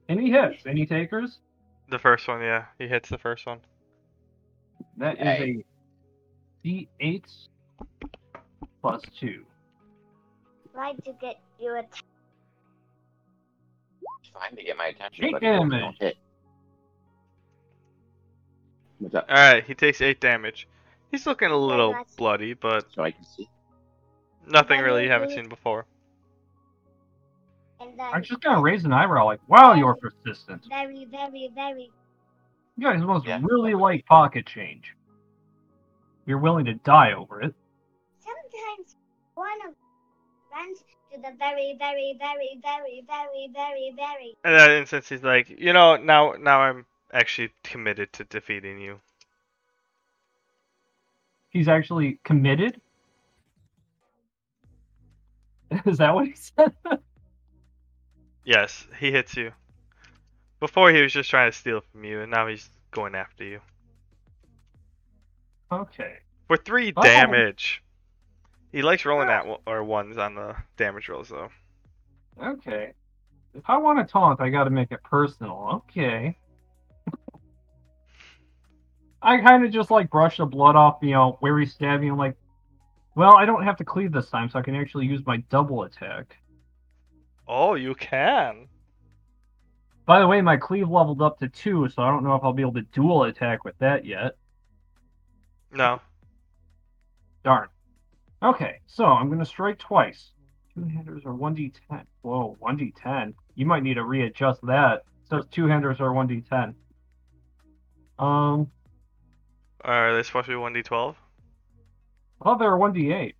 Any hits? Any takers? The first one, yeah. He hits the first one. That is Hey. a D8 plus 2. Tried to get you a It's fine to get my attention, Eight but it won't hit. What's up? Alright, he takes 8 damage. He's looking a little much. bloody, but So I can see. nothing really you haven't seen before. and then I'm just gonna raise an eyebrow like, wow, you're persistent. very, very, very. You guys must Yeah. really like pocket change. You're willing to die over it. Sometimes one of runs to the very, very, very, very, very, very, very. In that instance, he's like, you know, now now I'm actually committed to defeating you. He's actually committed. Is that what he said? Yes, he hits you. Before he was just trying to steal from you, and now he's going after you. okay. For 3 Oh. damage. He likes rolling at or ones on the damage rolls, though. Okay. If I want to taunt, I got to make it personal. Okay. I kind of just like brush the blood off, you know, where he's stabbing. I'm like, well, I don't have to cleave this time, so I can actually use my double attack. Oh, you can. By the way, my cleave leveled up to two, so I don't know if I'll be able to dual attack with that yet. No. Darn. Okay, so I'm gonna strike twice. Two handers are 1d10. Whoa, 1d10. You might need to readjust that. Says two handers are 1d10. Um, Are they supposed to be 1d12? Oh, they're 1d8.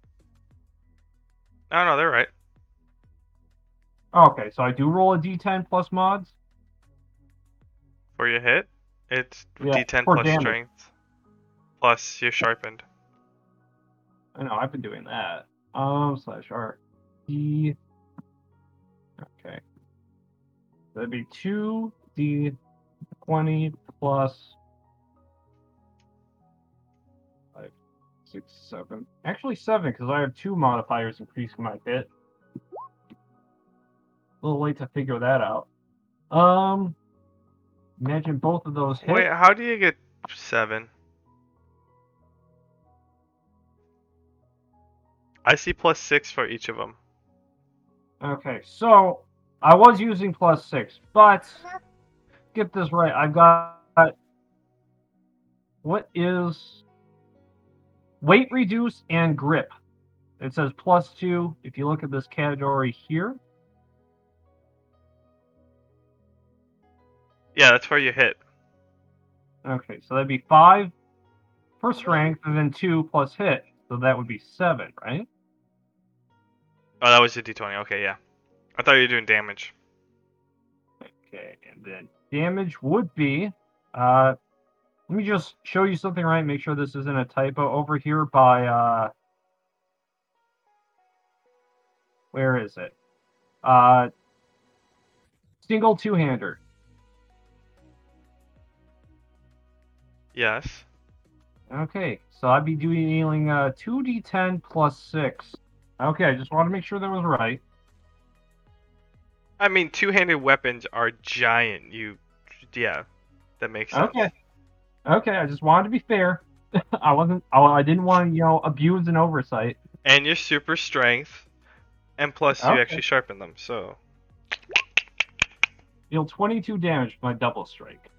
Oh, no, they're right. Okay, so I do roll a d10 plus mods. For your hit, it's Yeah, d10 plus damage. strength. Plus you're sharpened. I know I've been doing that. Um, slash R D. Okay. That'd be two D twenty plus five, six, seven. Actually seven, because I have two modifiers increasing my hit. A little late to figure that out. Um, imagine both of those hit. Wait, how do you get 7? I see plus 6 for each of them. Okay, so I was using plus six, but get this right. I've got what is weight reduce and grip. It says plus two. If you look at this category here, Yeah, that's where you hit. okay, so that'd be five for strength, and then two plus hit, so that would be seven, right? Oh, that was a d20. Okay, yeah. I thought you were doing damage. Okay, and then damage would be. Uh, let me just show you something right. Make sure this isn't a typo over here by. Uh, where is it? Uh, single two-hander. Yes. Okay, so I'd be doing dealing uh, 2d10 plus 6. Okay, I just wanted to make sure that was right. I mean, two-handed weapons are giant. You, yeah, that makes sense. Okay. Okay, I just wanted to be fair. I wasn't. I, I didn't want to, you know, abuse an oversight. And your super strength, and plus you Okay. actually sharpen them. So Deal 22 damage with my double strike.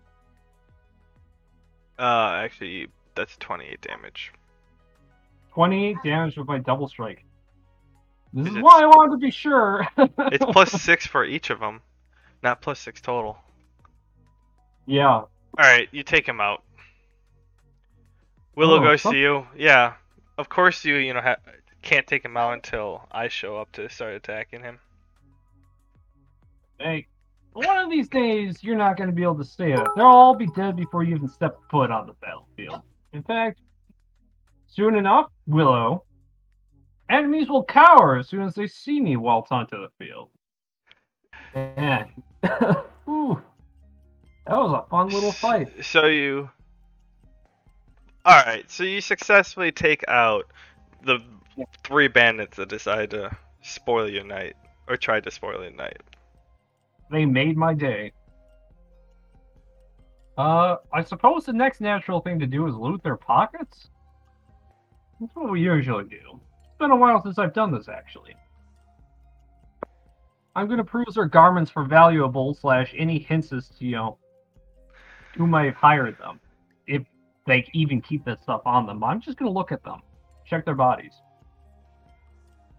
Uh, actually, that's 28 damage. 28 damage with my double strike. This Is is why I wanted to be sure. It's plus six for each of them, not plus six total. Yeah. All right, you take him out. Willow Oh, goes to you. Yeah, of course you you know ha- can't take him out until I show up to start attacking him. Hey, one of these days, you're not going to be able to stay it. They'll all be dead before you even step foot on the battlefield. In fact, soon enough, Willow, enemies will cower as soon as they see me waltz onto the field. Man, Ooh, that was a fun little fight. So you. Alright, so you successfully take out the three bandits that decide to spoil your night. Or tried to spoil your night. They made my day. Uh, I suppose the next natural thing to do is loot their pockets? That's what we usually do. It's been a while since I've done this, actually. I'm gonna peruse their garments for valuable slash any hints as to, you know, who might have hired them. If they even keep this stuff on them. I'm just gonna look at them. Check their bodies.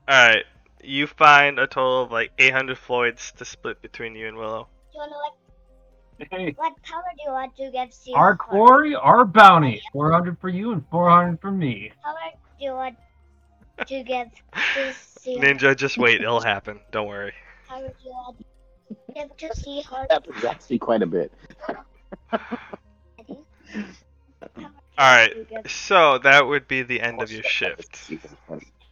Alright, you find a total of like 800 Floyds to split between you and Willow. Do you wanna like Hey, what power do you want to give Seal? our quarry, our bounty. 400 for you and 400 for me. Power do you want to give to Seal? Ninja, just wait, it'll happen. Don't worry. Power do you want to give to Seal? Actually quite a bit. Alright, so that would be the end of your shift.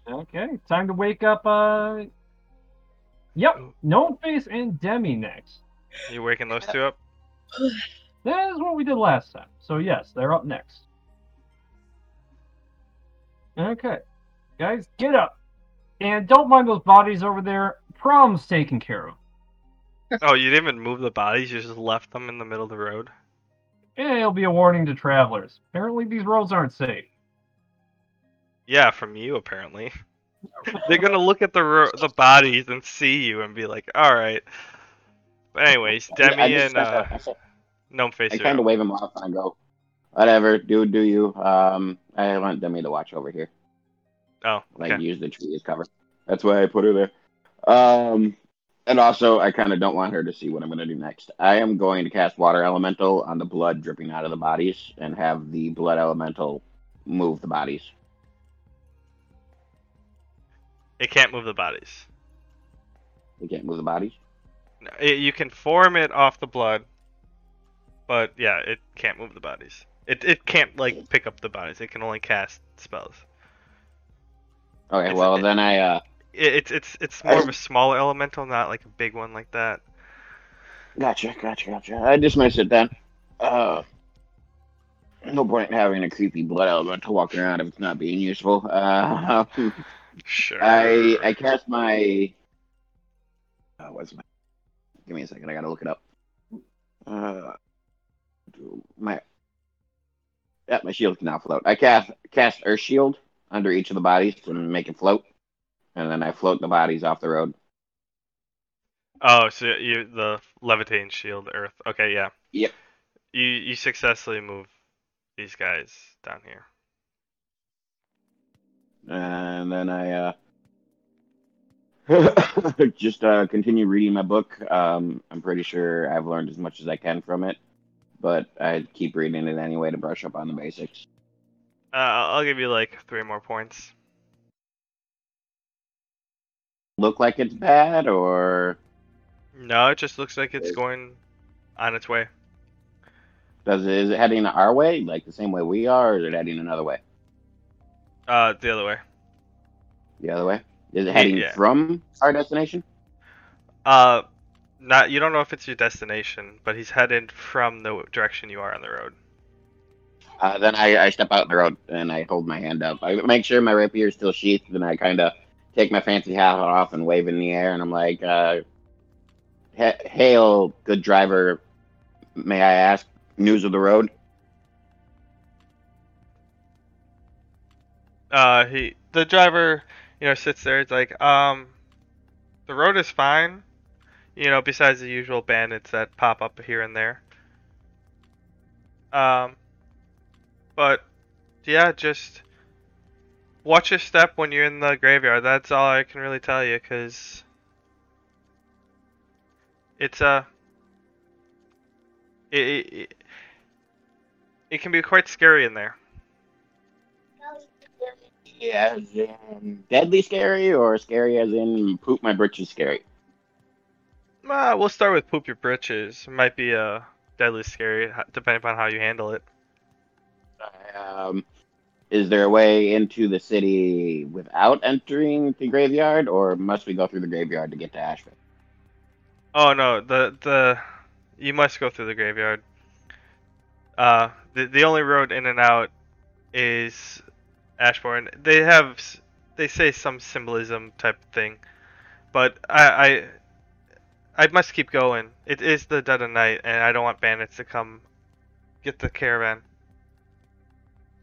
Okay, time to wake up. Uh, yep, Gnomeface and Demi next. You waking those two up? That is what we did last time. So yes, they're up next. Okay, guys, get up, and don't mind those bodies over there. Prom's taken care of. Oh, you didn't even move the bodies, you just left them in the middle of the road? And it'll be a warning to travelers. Apparently, these roads aren't safe. Yeah, from you apparently. They're gonna look at the ro- the bodies and see you and be like, "All right." But anyways, Demi I just and uh, kinda- I said- Gnomeface I are kind of wave him off and I go, whatever, do do you. Um, I want Demi to watch over here, Oh, like use the tree as cover. That's why I put her there. Um, and also I kind of don't want her to see what I'm gonna do next. I am going to cast Water Elemental on the blood dripping out of the bodies and have the Blood Elemental move the bodies. It can't move the bodies. It can't move the bodies. No, it- you can form it off the blood, but yeah, it can't move the bodies. It it can't like pick up the bodies. It can only cast spells. Okay, It's- well it- then I uh It, it's it's it's more of a smaller elemental, not like a big one like that. Gotcha, gotcha, gotcha. I dismiss it then. Uh, no point in having a creepy blood elemental walking around if it's not being useful. Uh, Sure. I I cast my. Uh, what's my? Give me a second. I gotta look it up. Uh, my. Yeah, my shield can now float. I cast cast Earth Shield under each of the bodies to make it float, and then I float the bodies off the road. Oh, so you the levitating shield, Earth. Okay, yeah. Yep. You you successfully move these guys down here. and then I uh, just uh, continue reading my book. Um, I'm pretty sure I've learned as much as I can from it, but I keep reading it anyway to brush up on the basics. Uh, I'll give you like three more points. Look like it's bad, or No, it just looks like it's going on its way. does it is it heading our way, like the same way we are, or is it heading another way? Uh, the other way. The other way? Is it heading Yeah. from our destination? Uh, not you don't know if it's your destination, but he's headed from the direction you are on the road. Uh, then I, I step out in the road and I hold my hand up. I make sure my rapier is still sheathed, and I kind of take my fancy hat off and wave in the air, and I'm like, uh, "Hail, good driver. May I ask news of the road?" Uh, he the driver, you know, sits there. It's like, um, the road is fine. You know, besides the usual bandits that pop up here and there. Um, but yeah, just watch your step when you're in the graveyard. That's all I can really tell you, cause it's uh, it, it, it, it can be quite scary in there. Yeah, as in deadly scary, or scary as in poop my britches scary. Uh, we'll start with poop your britches. Might be uh, deadly scary, depending upon how you handle it. Um, is there a way into the city without entering the graveyard, or must we go through the graveyard to get to Asheville? Oh no, the the you must go through the graveyard. Uh, the the only road in and out is Ashbourne. They have they say some symbolism type thing, but I I I must keep going. It is the dead of night, and I don't want bandits to come get the caravan.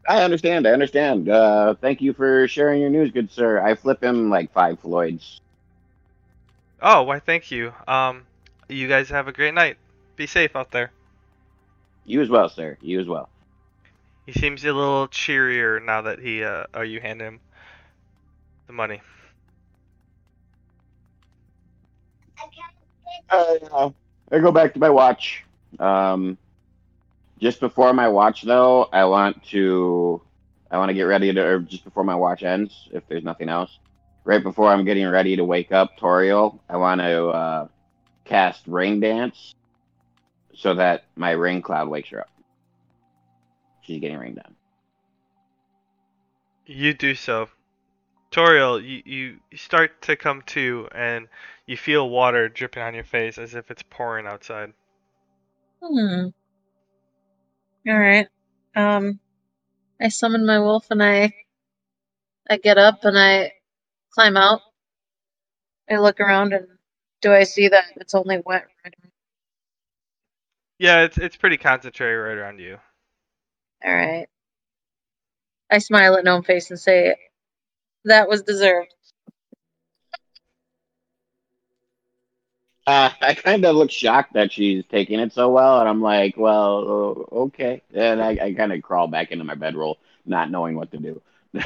I understand. I understand. Uh, thank you for sharing your news, good sir. I flip him like five Floyds. Oh, why? Thank you. Um, you guys have a great night. Be safe out there. You as well, sir. You as well. He seems a little cheerier now that he uh, or you hand him the money. Uh, I go back to my watch. Um, just before my watch, though, I want to, I want to get ready to, or just before my watch ends, if there's nothing else. Right before I'm getting ready to wake up, Toriel, I want to uh, cast Ring Dance, so that my ring cloud wakes her up. She's getting ringed on. You do so. Toriel, you, you you start to come to and you feel water dripping on your face as if it's pouring outside. Hmm. All right. Um, I summon my wolf and I, I get up and I climb out. I look around and do I see that it's only wet? right Yeah, it's it's pretty concentrated right around you. All right. I smile at Gnomeface and say, "That was deserved." Uh, I kind of look shocked that she's taking it so well, and I'm like, well, okay. And I, I kind of crawl back into my bedroll, not knowing what to do.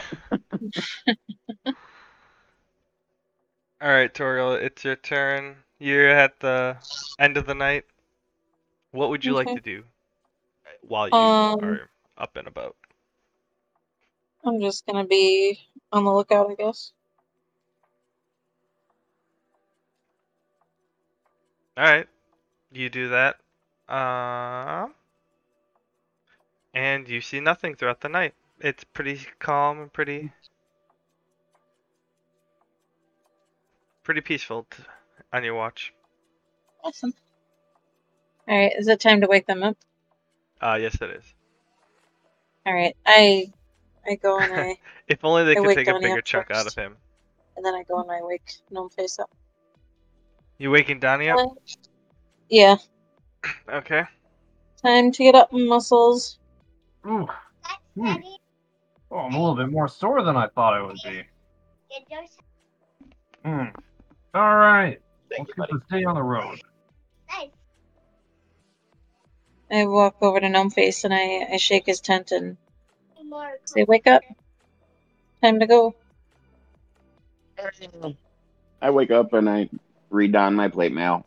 All right, Toriel, it's your turn. You're at the end of the night. What would you like to do while you Um, are up and about? I'm just gonna be on the lookout, I guess. All right, you do that. Um, and you see nothing throughout the night. It's pretty calm and pretty, pretty peaceful t- on your watch. Awesome. All right, is it time to wake them up? Uh, yes, it is. All right, I, I go and I, If only they I could take a bigger chunk out of him. and then I go and I wake Gnomeface up. You waking Donny up? Uh, Yeah, Okay. time to get up muscles. Ooh, Hmm. oh, I'm a little bit more sore than I thought I would be. Hmm. All right, Thank let's you, get buddy. this on the road. I walk over to Gnomeface and I, I shake his tent and say, "Wake up! Time to go." I wake up and I read on my plate mail.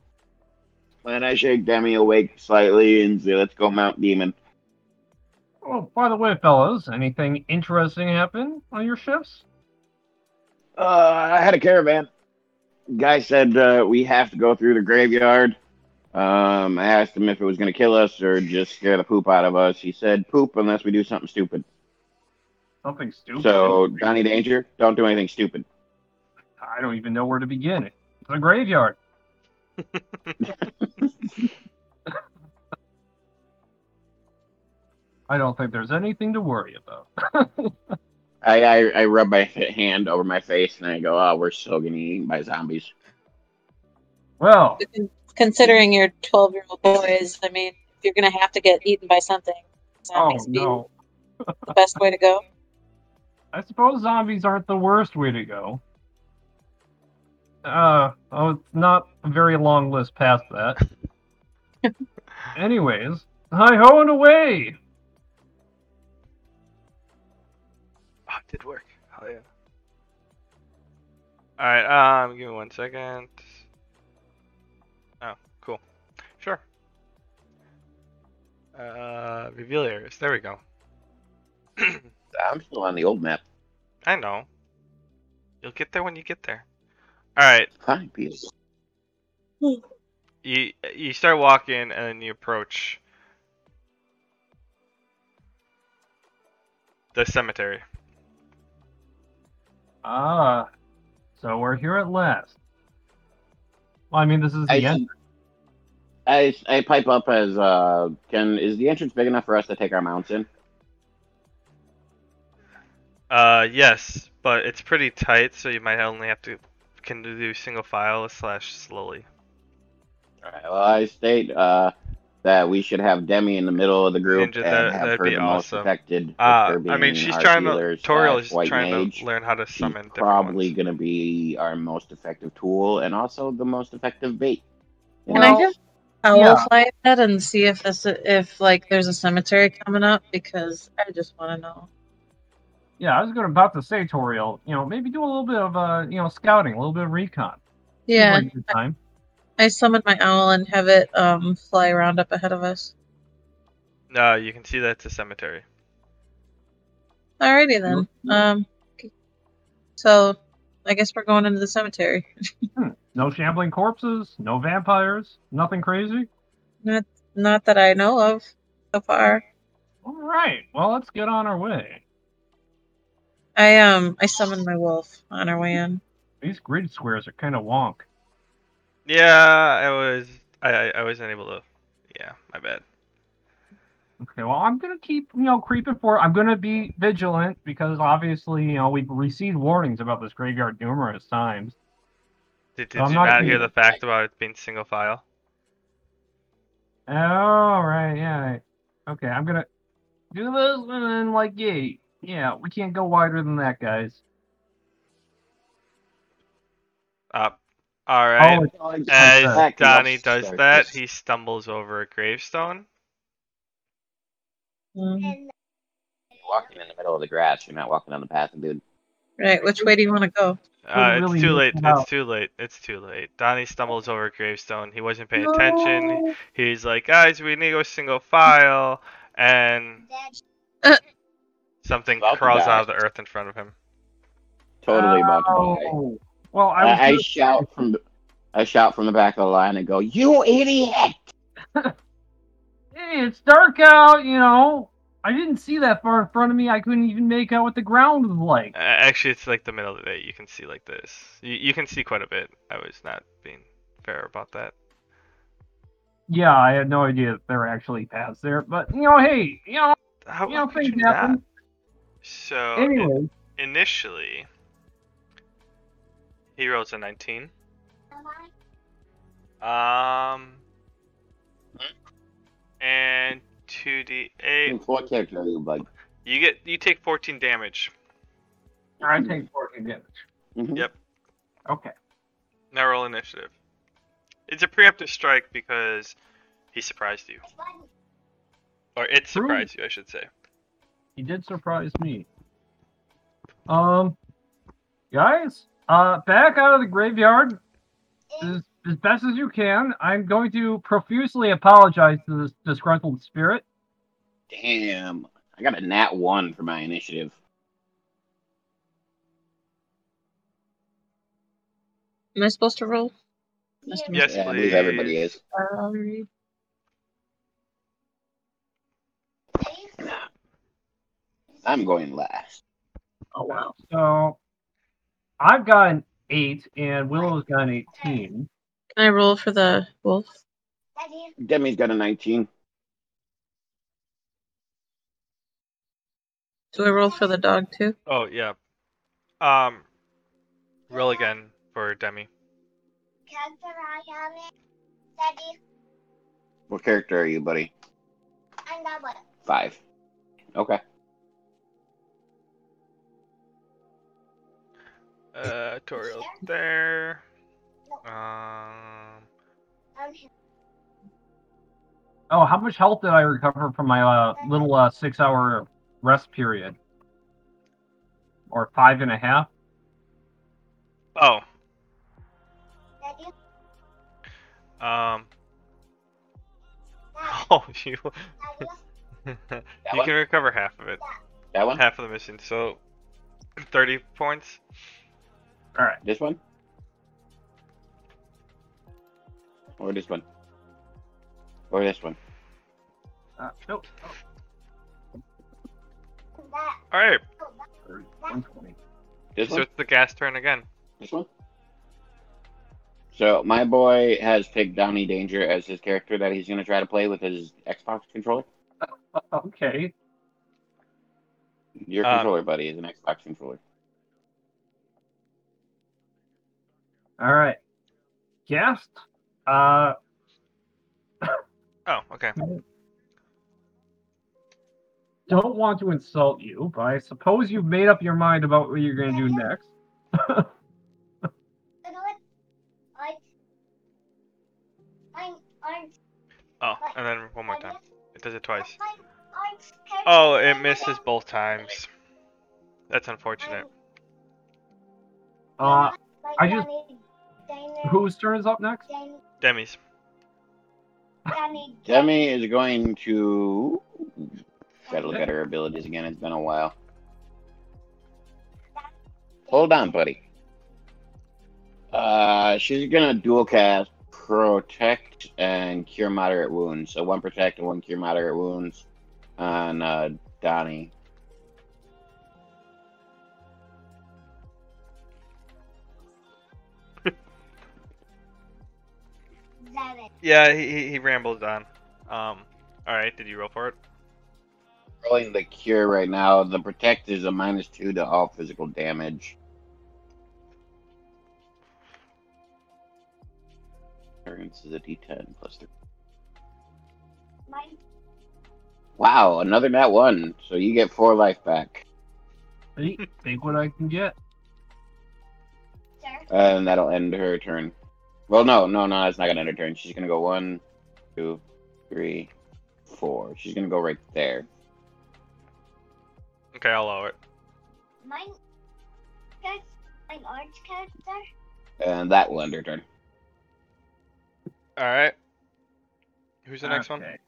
And I shake Demi awake slightly and say, let's go Mount Demon. Oh, by the way, fellas, anything interesting happen on your shifts? Uh, I had a caravan. Guy said uh, we have to go through the graveyard. Um, I asked him if it was going to kill us or just scare the poop out of us. He said, poop unless we do something stupid. Something stupid. So, Johnny Danger, don't do anything stupid. I don't even know where to begin. It's a graveyard. I don't think there's anything to worry about. I, I, I rub my hand over my face and I go, oh, we're still getting eaten by zombies. well, Considering you're 12 year old boys, I mean, if you're gonna have to get eaten by something, oh zombies be no. the best way to go. I suppose zombies aren't the worst way to go. Uh, oh, it's not a very long list past that. Anyways, hi ho and away! Oh, it did work. Hell yeah. Alright, um, give me one second. Oh, cool. Sure. Uh, reveal areas. There we go. I'm still on the old map. I know. You'll get there when you get there. Alright, Fine, peace. you you start walking and then you approach the cemetery. Ah, so we're here at last. Well, I mean, this is I, the end. I, I pipe up as uh can is the entrance big enough for us to take our mounts in? Uh, yes, but it's pretty tight, so you might only have to can do single file slash slowly. Alright, well I state uh that we should have Demi in the middle of the group Ninja, and that- have her be the most affected. with Uh, I mean, she's trying to healer Toriel is trying mage. to learn how to She's summon different probably ones. going to be our most effective tool and also the most effective bait. You Can I just owl yeah. fly ahead and see if this if like there's a cemetery coming up because I just want to know. Yeah, I was going about to say, Toriel, you know, maybe do a little bit of, uh, you know, scouting, a little bit of recon. Yeah, like a good time. I summon my owl and have it um fly around up ahead of us. No, you can see that's a cemetery. Alrighty then. Um, so I guess we're going into the cemetery. No shambling corpses, no vampires, nothing crazy. Not not that I know of so far. All right, well, let's get on our way. I um I summoned my wolf on our way in. These grid squares are kind of wonk. Yeah, I was I I, I wasn't able to. Yeah, my bad. Okay, well, I'm gonna keep, you know, creeping for. I'm gonna be vigilant because obviously, you know, we've received warnings about this graveyard numerous times. Did, did I'm you not not hear gonna- the fact about it being single file? Oh, right, yeah. right. Okay, I'm gonna do this and then, like, yeah, yeah, we can't go wider than that, guys. Up. All right. Oh, it's Oh, As back Donny upstairs. does that, he stumbles over a gravestone. Mm, And You're walking in the middle of the grass. You're not walking on the path, dude. Right, which way do you want to go? Uh, really it's too move late. it out. It's too late. It's too late. Donny stumbles over a gravestone. He wasn't paying attention. He's like, guys, we need to go single file, and Dad, something About crawls die. out of the earth in front of him. Totally about to die. Oh. Well, I, was I, I gonna- shout from the, I shout from the back of the line and go, "You idiot!" Hey, it's dark out, you know. I didn't see that far in front of me. I couldn't even make out what the ground was like. Uh, actually, it's like the middle of the day. You can see like this. You, you can see quite a bit. I was not being fair about that. Yeah, I had no idea that there were actually paths there. But, you know, hey, you know, How, you know, things you not? Happen. So i- Anyway, initially, he rolls a 19. Um, and 2d8. What character are you, bud? You get you take 14 damage. I take 14 damage. Mhm. Yep. Okay. Now roll initiative. It's a preemptive strike because he surprised you, or it True. surprised you, I should say. He did surprise me. Um, guys, uh, back out of the graveyard as, as best as you can. I'm going to profusely apologize to this disgruntled spirit. Damn, I got a nat one for my initiative. Am I supposed to roll? Must Yes, missed yeah, I believe everybody is. it. I'm going last. Oh wow. So, I've got an 8, and Willow's got an 18. Can I roll for the wolf? Demi's got a 19. Do I roll for the dog too? Oh yeah. Um, roll again for Demi. character I am in. Daddy, What character are you, buddy? I'm that one. Five. Okay. Uh, Toriel's there. Um, Oh, how much health did I recover from my uh, little uh, six hour rest period? Or five and a half? oh, um, oh, you, you one? can recover half of it, That one? half of the mission. So, 30 points. All right. This one? Or this one? Or this one. Uh, nope. That, All right, oh, 120. This so one? it's the ghast turn again. This one? So my boy has picked Donny Danger as his character that he's gonna try to play with his Xbox controller. Okay. Your Um, controller, buddy, is an Xbox controller. All right. Guest. Uh, Oh, okay. don't want to insult you, but I suppose you've made up your mind about what you're going to do next. you know what? I, I'm, I'm, Oh, and then one more time. It does it twice. I'm, I'm scared Oh, it misses both times. That's unfortunate. Uh, I just- Danny, Danny, whose turn is up next? Danny, Demi's. Demi is going to. Gotta look at her abilities again. It's been a while. Hold on, buddy. Uh, she's gonna dual cast protect and cure moderate wounds. So one protect and one cure moderate wounds on uh, Donny. Seven. Yeah, he, he, he rambled on. Um, all right. Did you roll for it? Rolling the cure right now. The protect is a minus two to all physical damage. Experience is a D10 plus three. Mine, Wow, another nat one. So you get four life back, Hey, think what I can get. sir. and that'll end her turn. Well, no, no, no, that's not gonna end her turn. She's gonna go one, two, three, four. She's gonna go right there. Okay, I'll allow it. Mine, guys, my orange character. And that will end her turn. All right. Who's the next one? Okay.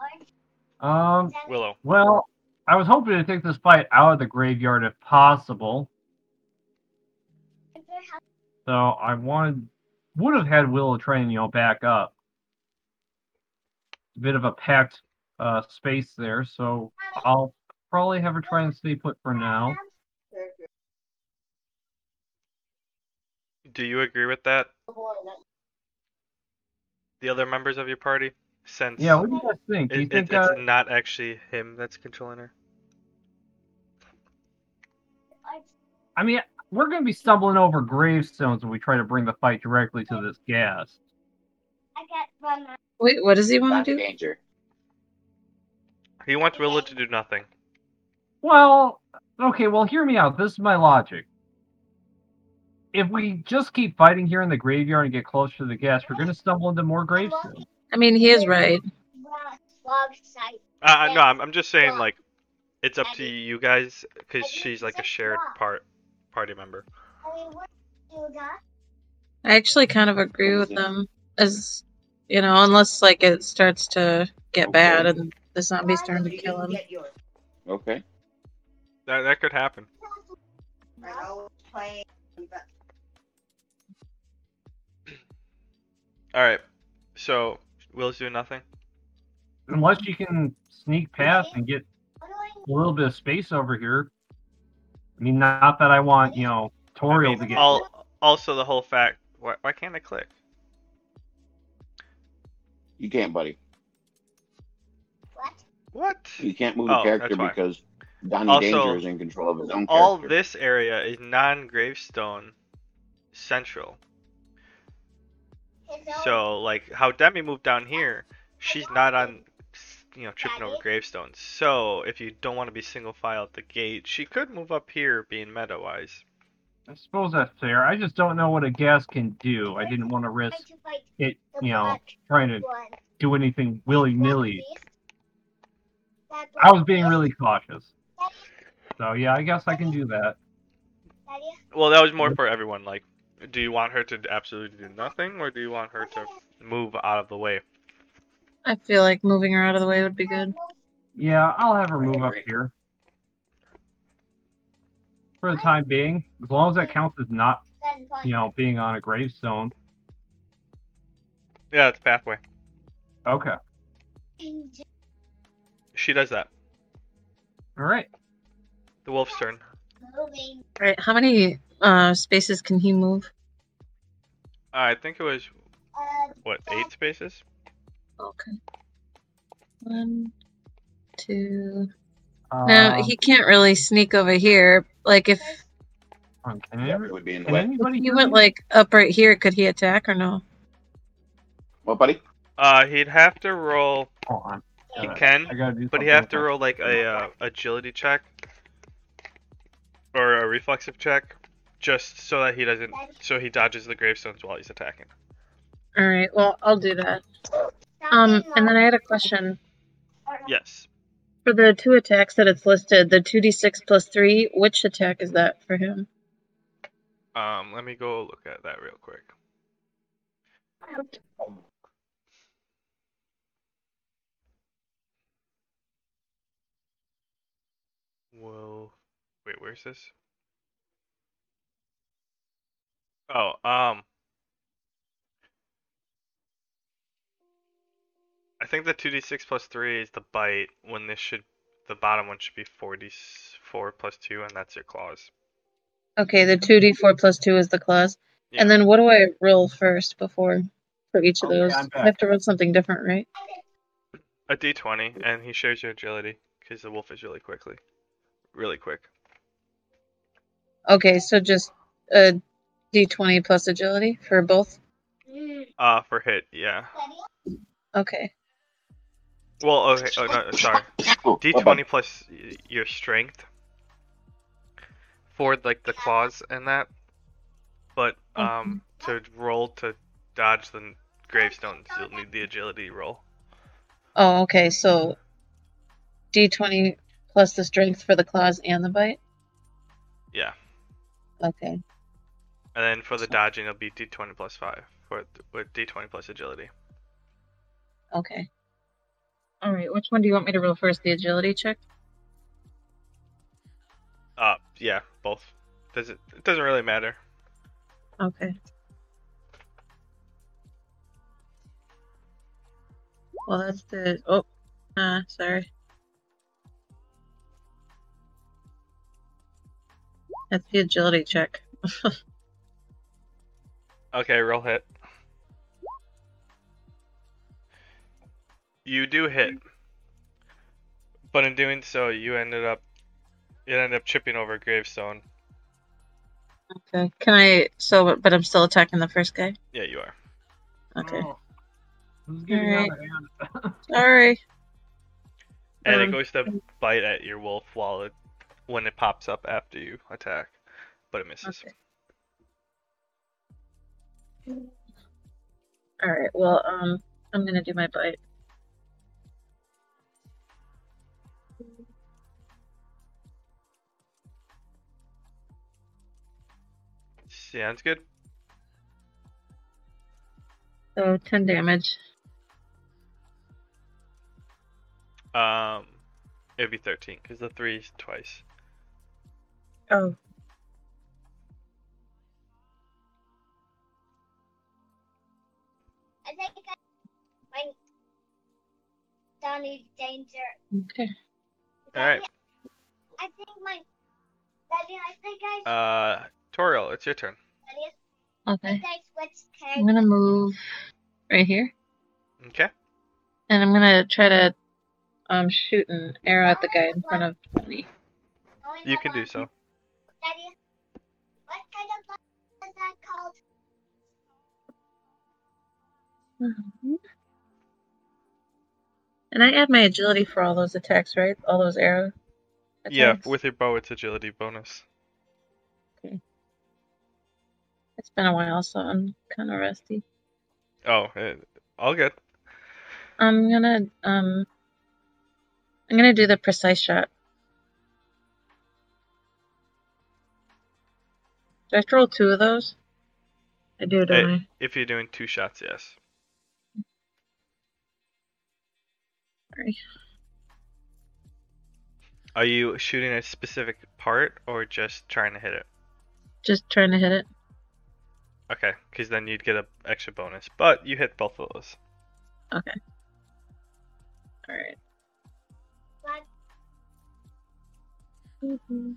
Orange. Um, Willow. well, I was hoping to take this fight out of the graveyard if possible. So I wanted, would have had Willow train, you know, back up. A bit of a packed uh, space there, so I'll probably have her try and stay put for now. Do you agree with that? The other members of your party? Since Yeah, what do you guys think? Do you it, think it, it's uh, not actually him that's controlling her? I mean, we're going to be stumbling over gravestones when we try to bring the fight directly to this ghast. I got one. Wait, what does he want to do? Danger. He wants Rilla to do nothing. Well, okay, well, hear me out. This is my logic. If we just keep fighting here in the graveyard and get closer to the ghast, we're going to stumble into more gravestones. I mean, he is right. Log, log site. Uh, no, I'm, I'm just saying like, it's up to you guys because she's like a shared part party member. I mean, what you got? I actually kind of agree with them. As you know, unless like it starts to get bad and the zombies turn to kill him. Okay. That that could happen. All right. So Will's doing nothing. Unless you can sneak past and get What do I a little bit of space over here. I mean, not that I want, you know, Toriel I to get. al- also the whole fact. Why, why can't I click? You can't, buddy. What? What? You can't move Oh, the character because Donny Also, Danger is in control of his own Character. All this area is non-gravestone central. So like how Demi moved down here, she's not on you know tripping over gravestones. So if you don't want to be single file at the gate, she could move up here being meta wise. I suppose that's fair. I just don't know what a ghast can do. I didn't want to risk Trying to fight it, you know, trying to do anything willy nilly. I was being really cautious. So yeah, I guess I can do that. Well, that was more for everyone. Like, do you want her to absolutely do nothing, or do you want her to move out of the way? I feel like moving her out of the way would be good. Yeah, I'll have her move up here. For the time being, as long as that counts as not, you know, being on a gravestone. Yeah, it's pathway. Okay. She does that. All right. The wolf's turn. All right. How many uh spaces can he move? I think it was Uh, what eight spaces. Okay. One, two. Um, No, he can't really sneak over here. Like if Can, Yeah, it would be in the can way. anybody he went me? like up right here, could he attack or no? What, buddy? Uh, he'd have to roll. Hold on. He Alright, can, I gotta do but he something have to roll like a uh, agility check or a reflexive check, just so that he doesn't, so he dodges the gravestones while he's attacking. All right. Well, I'll do that. Um, and then I had a question Yes. for the two attacks that it's listed. The two d six plus three. Which attack is that for him? Um, let me go look at that real quick. Whoa. Wait, where's this? Oh, um. I think the 2d6 plus 3 is the bite, when this should, the bottom one should be 4d4 plus 2, and that's your claws. Okay, the two d four plus two is the claws. Yeah. And then what do I roll first before for each of Okay, those? I'm I have to roll something different, right? A d20, and he shares your agility, because the wolf is really quickly. Really quick. Okay, so just a d twenty plus agility for both. Uh, for hit, yeah. Okay. Well, okay, oh, no, sorry. Oh, D20 plus your strength for like the claws and that. But um, to roll to dodge the n- gravestones, you'll need the agility roll. Oh, okay. So d twenty plus the strength for the claws and the bite. Yeah, Okay. and then for the dodging, it'll be D20 plus five for with D20 plus agility. Okay. All right. Which one do you want me to roll first? The agility check. Uh, yeah, both. Does it? It doesn't really matter. Okay. Well, that's the. Oh, uh, sorry. That's the agility check. Okay, roll hit. You do hit, but in doing so, you ended up it ended up chipping over a gravestone. Okay. Can I? So, but I'm still attacking the first guy. Yeah, you are. Okay. Oh, this is getting out Alright. Sorry. And it Um, goes to bite at your wolf while it when it pops up after you attack, but it misses. Okay. All right. Well, um, I'm gonna do my bite. Sounds good. So ten damage. Um, it'd be thirteen because the three's twice. Oh. I think I, my Donny Danger. Okay. All right. I think my Daddy, I think I Uh, Toriel, it's your turn. Daddy, Okay. I think I switched I'm gonna move right here, Okay. and I'm gonna try to um shoot an arrow at the guy in front of me. You can do so. Daddy, what kind of button is that called? Mhm. And I add my agility for all those attacks, right? All those arrow. Yeah, with your bow, it's agility bonus. It's been a while, so I'm kind of rusty. Oh, eh, all good. I'm gonna um. I'm gonna do the precise shot. Do I have to roll two of those? I do, don't Eh, I? If you're doing two shots, yes. Sorry. Are you shooting a specific part or just trying to hit it? Just trying to hit it. Okay, because then you'd get an extra bonus. But you hit both of those. Okay. All right. Mhm.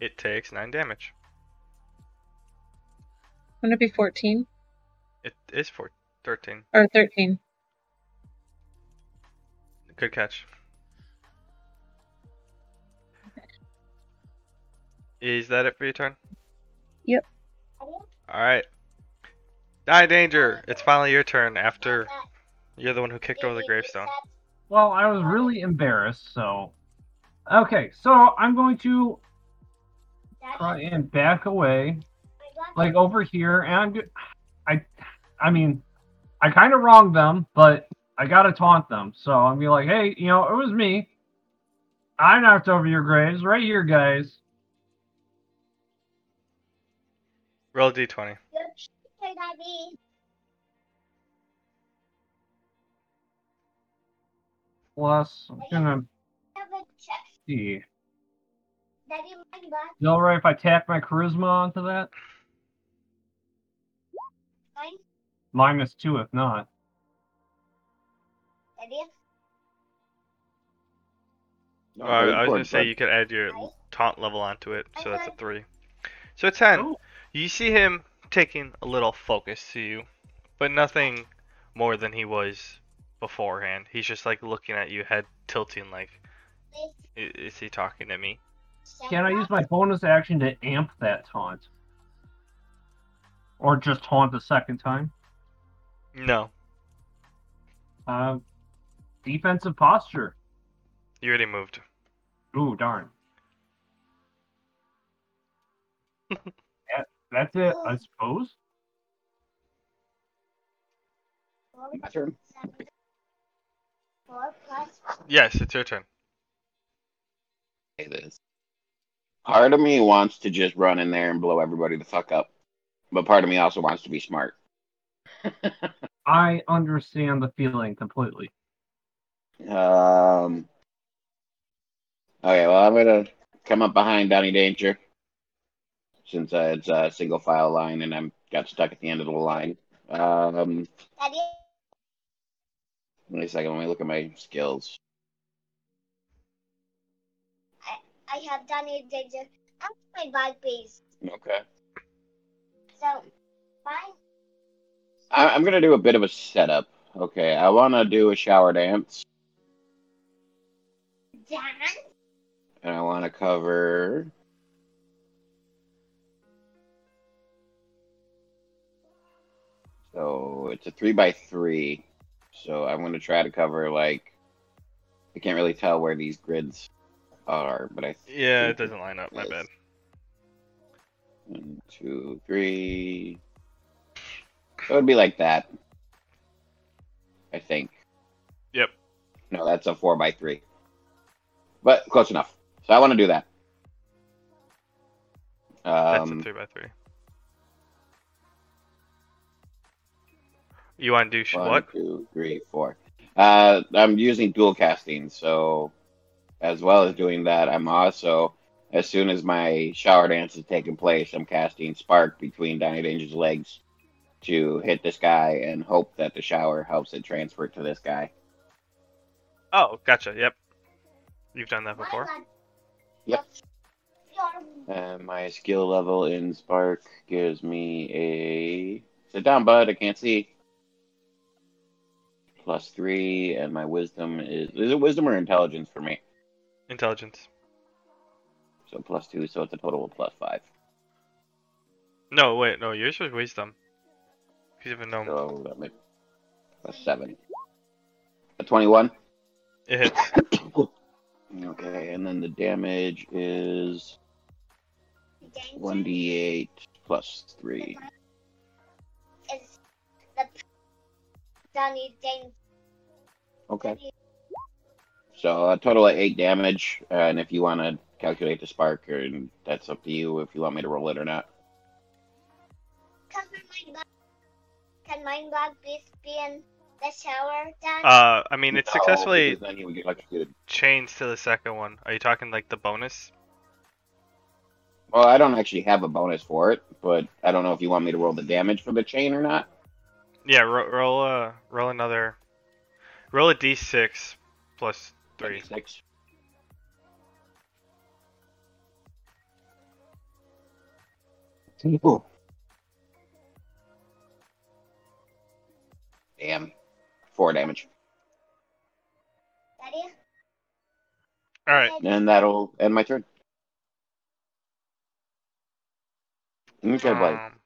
It takes nine damage. Wouldn't it be 14 It is for 13. or 13? Good catch. Is that it for your turn? Yep. Alright. Die danger! It's finally your turn after you're the one who kicked over the gravestone. Well, I was really embarrassed, so. Okay, so I'm going to try and back away, like over here, and I'm. go- I, I mean, I kind of wronged them, but I gotta taunt them. So I'm gonna be like, hey, you know, it was me. I knocked over your graves right here, guys. Roll a d20. Plus, I'm gonna see. Is it alright if I tack my charisma onto that? Minus two, if not. No, Uh, I was gonna say you could add your taunt level onto it, so that's a 3. So 10. Oh. You see him taking a little focus to you, but nothing more than he was beforehand. He's just like looking at you, head tilting, like, is he talking to me? Can I use my bonus action to amp that taunt? Or just taunt the second time? No, Uh, defensive posture. you already moved. Ooh, darn. that, that's it, I suppose. My turn. Four plus Yes, it's your turn. Say this. Part of me wants to just run in there and blow everybody the fuck up, but part of me also wants to be smart. I understand the feeling completely. Um. Okay, well, I'm gonna come up behind Donny Danger since uh, it's a single file line and I'm got stuck at the end of the line. Um, wait a second. Let me look at my skills. I I have done it. I'm my bad piece. Okay. So, fine. I, I'm gonna do a bit of a setup. Okay, I want to do a shower dance, Dan, and I want to cover. So it's a three by three. So I'm gonna try to cover like. I can't really tell where these grids are, but I. Yeah, it doesn't line up. My bad. One, two, three. So it'd be like that. I think. Yep. No, that's a four by three. But close enough. So I want to do that. That's Um, a three by three. You want to do sh- one, what? two, three, four. Uh, I'm using dual casting, so as well as doing that, I'm also, as soon as my shower dance is taking place, I'm casting Spark between Donny Danger's legs to hit this guy and hope that the shower helps it transfer to this guy. Oh, gotcha. Yep. You've done that before. Yep. Your And my skill level in Spark gives me a sit down, bud. I can't see. Plus three, and my wisdom is is it wisdom or intelligence for me? Intelligence. So plus two, so it's a total of plus five. No, wait, no, yours was wisdom. You even know So that makes a seven. A twenty-one. it hits. Okay, and then the damage is danger one d eight plus three. is the Donny danger. Okay. So a total of eight damage, uh, and if you want to calculate the spark, or that's up to you if you want me to roll it or not. Can my bag, can my bag please be in the shower, Dan? Uh, I mean, it No, successfully because then he would get electrocuted. chains to the second one. Are you talking like the bonus? Well, I don't actually have a bonus for it, but I don't know if you want me to roll the damage for the chain or not. Yeah, ro- roll a roll another. Roll a d6 plus three. Six. Ooh. Damn. Four damage. Daddy? All right. And that'll end my turn. Okay. Um,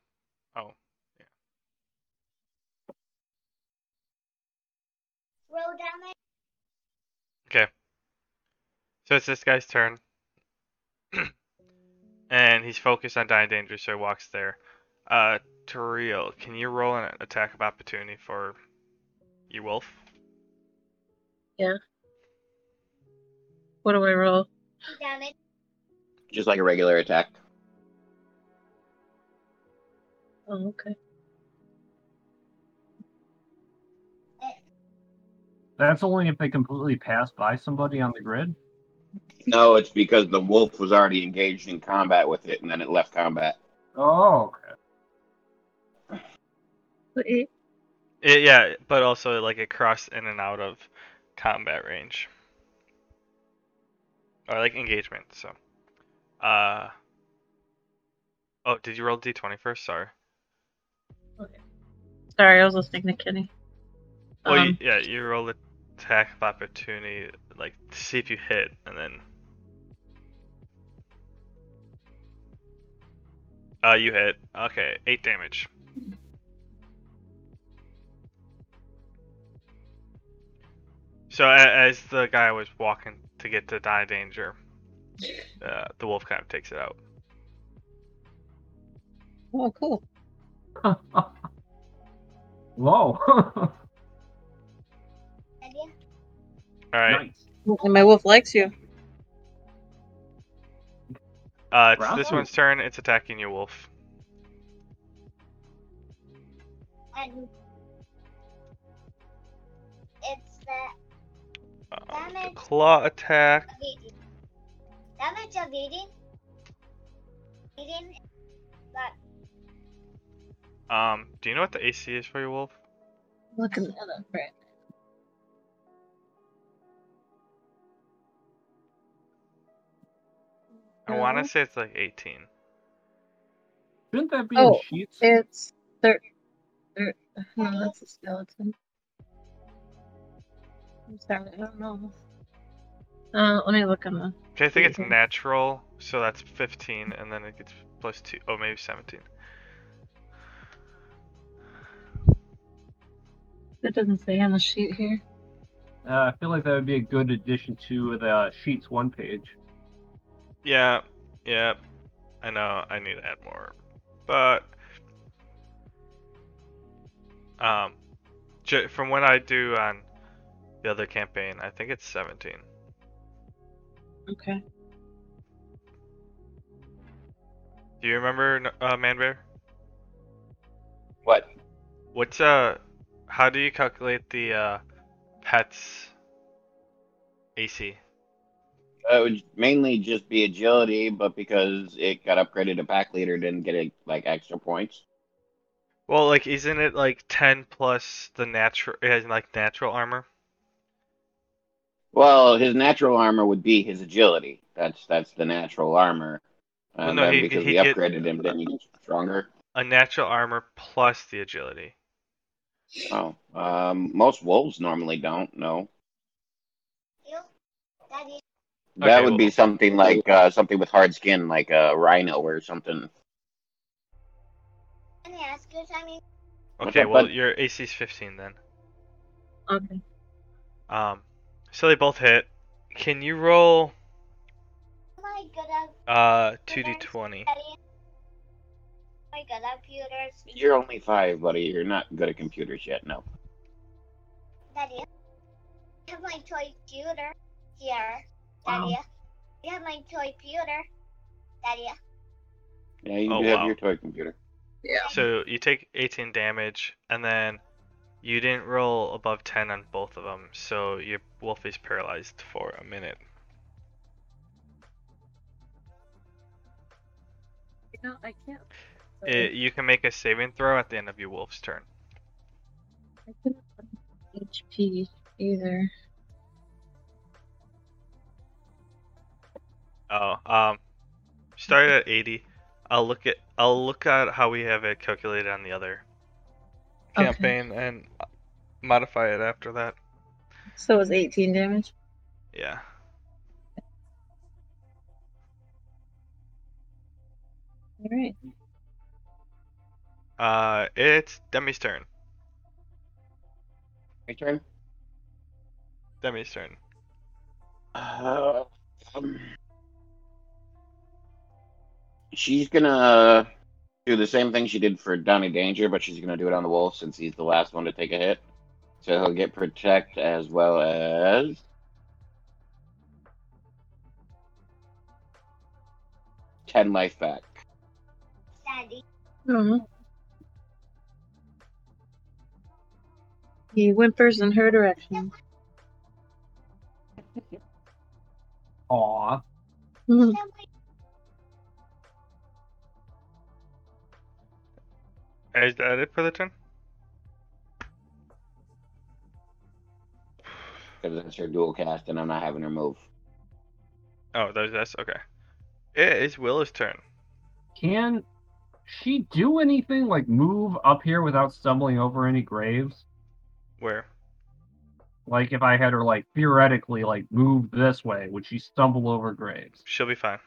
Roll damage. okay. So it's this guy's turn, and he's focused on dying danger, so he walks there. Uh, Toriel, can you roll an attack of opportunity for you, Wolf? Yeah. What do I roll? Two damage. Just like a regular attack. Oh, okay. That's only if they completely pass by somebody on the grid. No, it's because the wolf was already engaged in combat with it, and then it left combat. Oh, okay. It, yeah, but also like it crossed in and out of combat range. Or like engagement, so. Uh Oh, did you roll D20 first? Sorry. Sorry, I was listening to Kenny. Well, Um, you, yeah, you roll the attack of opportunity, like to see if you hit, and then. Uh, you hit. Okay, eight damage. So a- as the guy was walking to get to die danger, uh, the wolf kind of takes it out. Oh, cool. Whoa. All right. And my wolf likes you. Uh, it's this one's turn. It's attacking you, wolf. And it's the Um, the Damage. claw attack. of eating. Damage of eating. Eating. But Um, do you know what the AC is for your wolf? Looking that up right. I want to say it's like 18. Shouldn't that be Oh, in sheets? It's thir- thir- no, that's a skeleton. I'm sorry, I don't know. Uh, let me look on the. Okay, I think it's natural, so that's 15, and then it gets plus 2. Oh, maybe 17. That doesn't say on the sheet here. Uh, I feel like that would be a good addition to the sheets one page. Yeah, yeah. I know, I need to add more. But. Um, j- from what I do on the other campaign, I think it's 17. Okay. Do you remember, n- uh, Manbear? What? What's, uh, how do you calculate the, uh, pet's AC? Uh, It would mainly just be agility, but because it got upgraded to pack leader, didn't get it, like extra points. Well, like, isn't it like 10 plus the natural, it has like natural armor? Well, his natural armor would be his agility. That's that's the natural armor. Well, no, he- because he we get- upgraded him, then he gets stronger. A natural armor plus the agility. Oh, um, most wolves normally don't. No, you, Daddy. That Okay, would be something like uh, something with hard skin, like a rhino or something. Can I ask you something? What's Okay, well, your AC is 15 then. Okay. Um, so they both hit. Can you roll Am I good at uh 2d20? Daddy? Am I good at computers? You're only five, buddy. You're not good at computers yet. No. Daddy. I have my toy computer here. Daddy. I have my toy computer. Daddy. Yeah, you Oh, have wow. your toy computer. Yeah. So you take 18 damage, and then you didn't roll above 10 on both of them, so your wolf is paralyzed for a minute. No, I can't. It, you can make a saving throw at the end of your wolf's turn. I couldn't find HP either. Oh, um, started at 80. I'll look at I'll look at how we have it calculated on the other Okay. campaign and modify it after that. So it was 18 damage. Yeah. Alright. Uh, it's Demi's turn. My turn. Demi's turn. Uh, um, she's gonna do the same thing she did for Donny Danger, but she's gonna do it on the wolf since he's the last one to take a hit. So he'll get protect as well as ten life back. Daddy. Oh. He whimpers in her direction. Aw. Mhm. Is that it for the turn? Because that's her dual cast, and I'm not having her move. Oh, that's, this. Okay. It is Willa's turn. Can she do anything like move up here without stumbling over any graves? Where? Like if I had her like theoretically like move this way, would she stumble over graves? She'll be fine.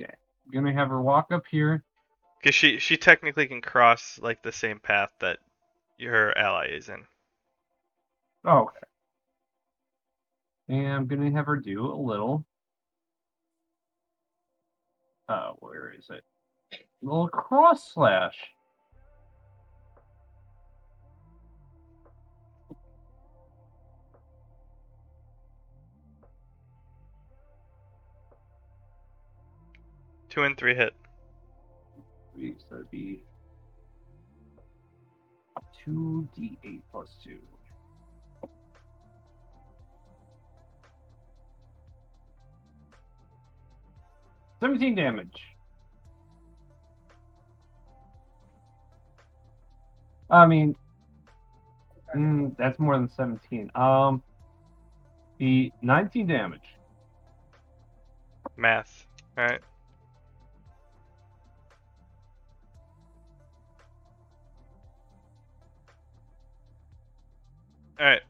Okay. I'm gonna have her walk up here. Cause she she technically can cross like the same path that your ally is in. Oh, okay. And I'm gonna have her do a little. Uh, where is it? little cross slash. Two and three hit. Three, so that'd be two d eight plus two. Seventeen damage. I mean, mm, that's more than seventeen. Um, the nineteen damage. Math. Alright. Alright.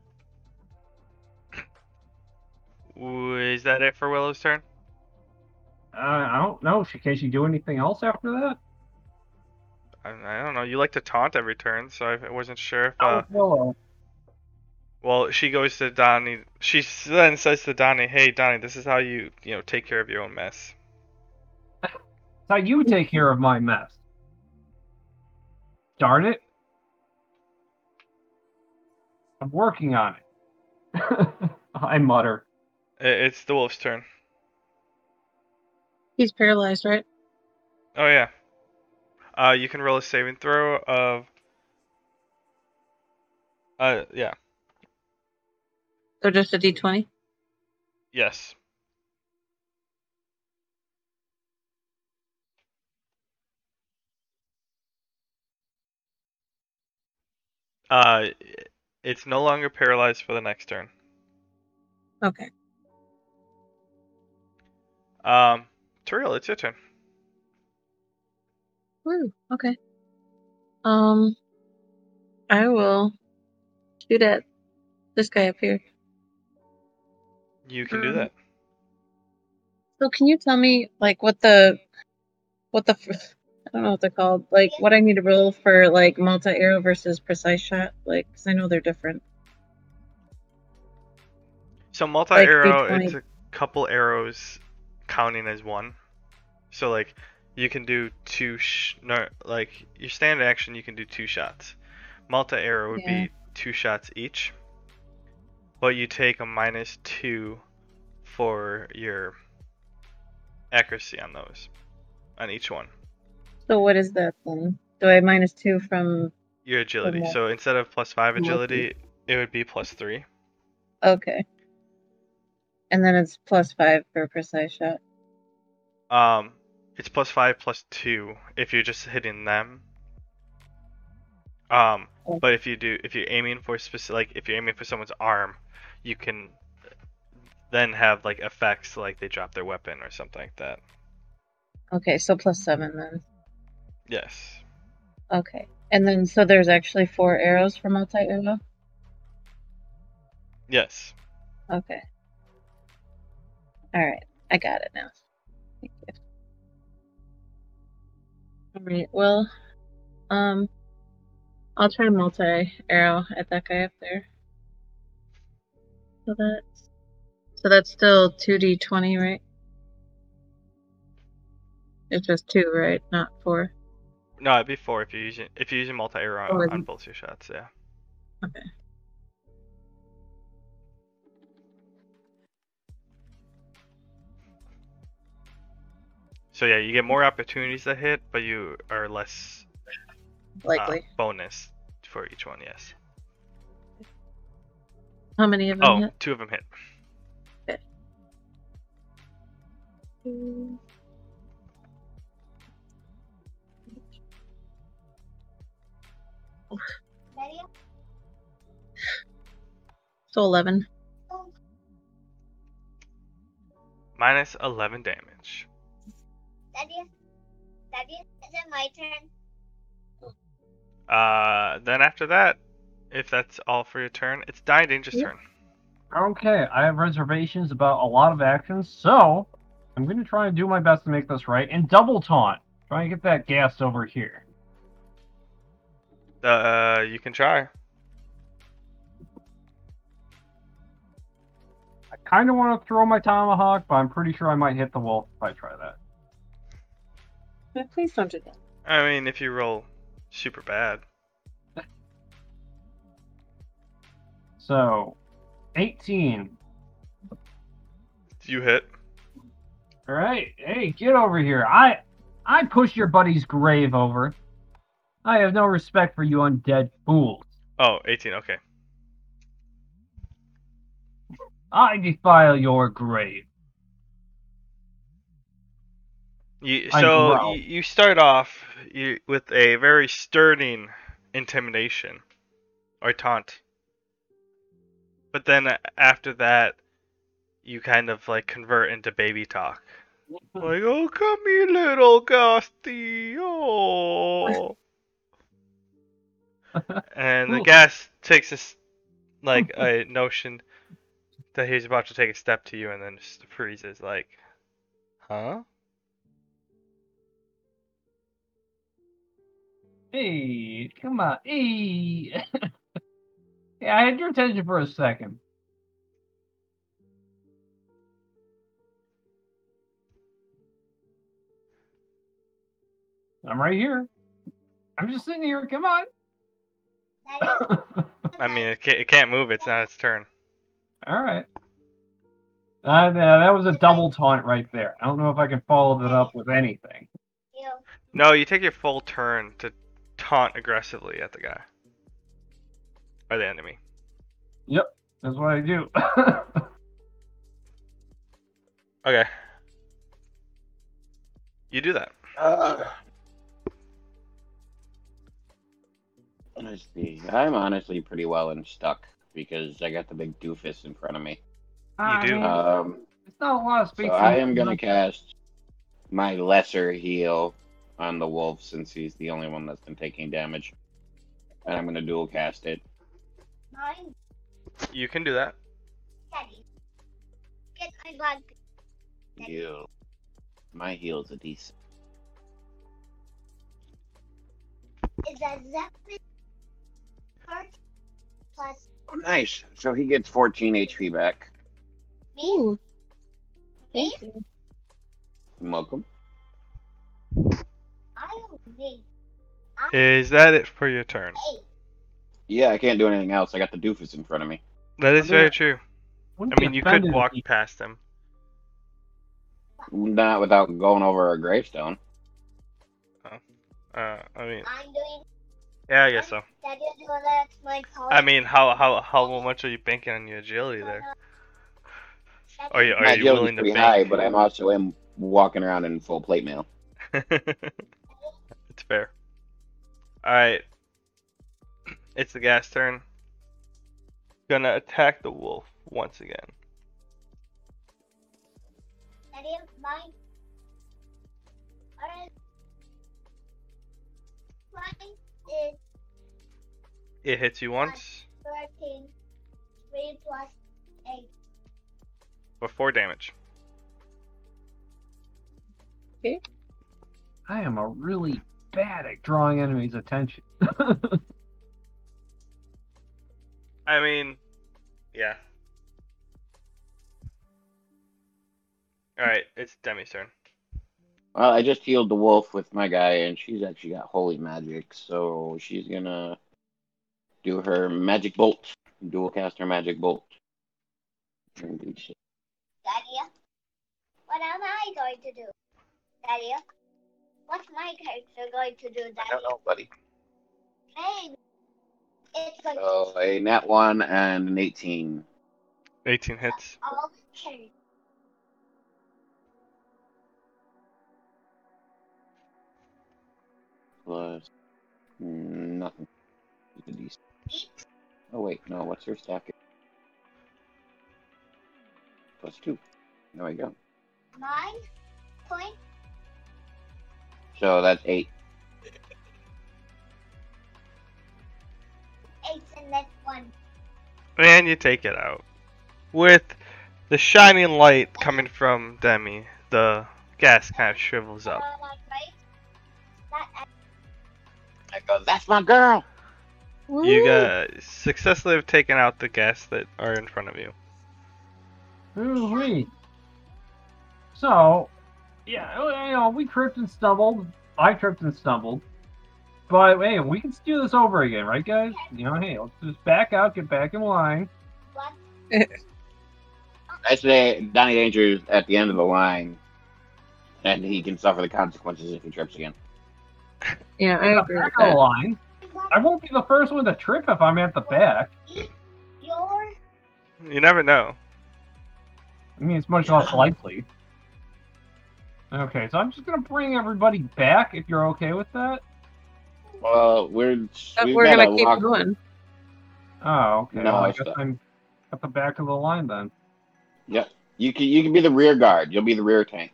Is that it for Willow's turn? Uh, I don't know. She can she do anything else after that? I, I don't know. You like to taunt every turn, so I wasn't sure if. Uh, Oh, Willow. well, she goes to Donny. She then says to Donny, "Hey, Donny, this is how you, you know, take care of your own mess." It's how you take care of my mess. Darn it. I'm working on it. I mutter. It's the wolf's turn. He's paralyzed, right? Oh yeah. Uh, you can roll a saving throw of. Uh, yeah. So just a d20? Yes. Uh, it's no longer paralyzed for the next turn. Okay. Um, Turiel, it's your turn. Woo, okay. Um, I will shoot at this guy up here. You can do Um, that. So can you tell me, like, what the, what the, I don't know what they're called, like, what I need to roll for, like, multi-arrow versus precise shot? Like, 'cause I know they're different. So multi-arrow, D20. it's a couple arrows counting as one. So like, you can do two. Sh- no, like your standard action, you can do two shots. Multi-arrow would Yeah. be two shots each, but you take a minus two for your accuracy on those, on each one. So what is that then? Do I minus two from, Your agility. Okay. So instead of plus five agility, it would be plus three. okay. And then it's plus five for precise shot. Um, it's plus five plus two if you're just hitting them. Um, Oh. but if you do, if you're aiming for specific, like if you're aiming for someone's arm, you can then have like effects like they drop their weapon or something like that. Okay, so plus seven then. Yes. Okay. And then so there's actually four arrows for multi arrow? Yes. Okay. Alright, I got it now. Thank you. Alright, well, um, I'll try multi arrow at that guy up there. So that's so that's still two D twenty, right? It's just two, right? Not four. No, it'd be four if you're using if you're using multi arrow on, on both your shots. Yeah. Okay. So yeah, you get more opportunities to hit, but you are less uh, Likely. bonus for each one. Yes. How many of them Oh, hit? two of them hit. Two. So eleven. Minus 11 damage. Daddy, Daddy, is it my turn? Uh, then after that, if that's all for your turn, it's Dying Danger's Yep. turn. Okay, I have reservations about a lot of actions, so I'm going to try and do my best to make this right. And double taunt. Try and get that ghast over here. Uh, you can try. I kind of want to throw my tomahawk, but I'm pretty sure I might hit the wolf if I try that. But please don't do that. I mean, if you roll super bad. So, 18. You hit. All right, hey, get over here. I I push your buddy's grave over. I have no respect for you undead fools. Oh, 18, okay. I defile your grave. You, so you, start off you, with a very stirring intimidation or taunt. But then uh, after that, you kind of like convert into baby talk. Like, oh, come here, little Gusty. Oh. And the ghast takes this, like, a notion that he's about to take a step to you and then just freezes, like, huh? Hey, come on. Hey. yeah, I had your attention for a second. I'm right here. I'm just sitting here. Come on. Daddy, I mean, it can't, it can't move. It's not its turn. All right. Uh, that was a double taunt right there. I don't know if I can follow that up with anything. No, you take your full turn to taunt aggressively at the guy. Or the enemy. Yep, that's what I do. Okay. You do that. Uh, let's see. I'm honestly pretty well in stuck because I got the big doofus in front of me. I do. Um, it's not a lot of space. so I am gonna around. cast my lesser heal on the wolf since he's the only one that's been taking damage, and I'm gonna dual cast it. Mine, You can do that. Daddy. Get my bug. Heal. My heal's a decent. Is that Zeppelin part plus Oh, nice. So he gets 14 HP back. me? Ooh. Me? Thank you. Welcome. I don't need. Is that it for your turn? Yeah, I can't do anything else. I got the doofus in front of me. That is very true. I mean, you could walk past him. Not without going over a gravestone. Uh, I mean, I'm doing. Yeah, I guess so. Daddy, do that's my power. I mean, how how how much are you banking on your agility there? Are you My are you willing to pretty bank? high, but I'm also am walking around in full plate mail. it's fair. All right. It's the ghast turn. Gonna attack the wolf once again. Daddy, mine. Alright. Mine is It hits you once 13. 3 plus 8. for four damage. Okay. I am a really bad at drawing enemies' attention. I mean, yeah. Alright, it's Demi's turn. Well, I just healed the wolf with my guy, and she's actually got holy magic, so she's gonna do her magic bolt, dual cast her magic bolt. And. Daddy, what am I going to do? Daddy, what's my character going to do, I don't know, buddy. Hey, it's going So a nat one and an eighteen. 18 hits. all carry. Plus mm, nothing. It's a decent. Oh wait, no. What's your stack? Plus two. There we go. Nine point So that's eight. eight and then one. And you take it out. With the shining light coming from Demi, the ghast kind of shrivels up. I go. That's my girl. You Woo! guys successfully have taken out the ghasts that are in front of you. Ooh-wee. So, yeah, oh, you know, we tripped and stumbled. I tripped and stumbled. But hey, we can do this over again, right, guys? You know, hey, let's just back out, get back in line. one. I say Donny Danger's at the end of the line, and he can suffer the consequences if he trips again. Yeah, I agree with Back of the that. line. I won't be the first one to trip if I'm at the back. You never know. I mean, it's much less likely. Okay, so I'm just gonna bring everybody back if you're okay with that. Well, we're we've we're gonna keep lock- going. Oh, okay. No, well, I I guess thought- I'm at the back of the line then. Yeah, You can you can be the rear guard. You'll be the rear tank.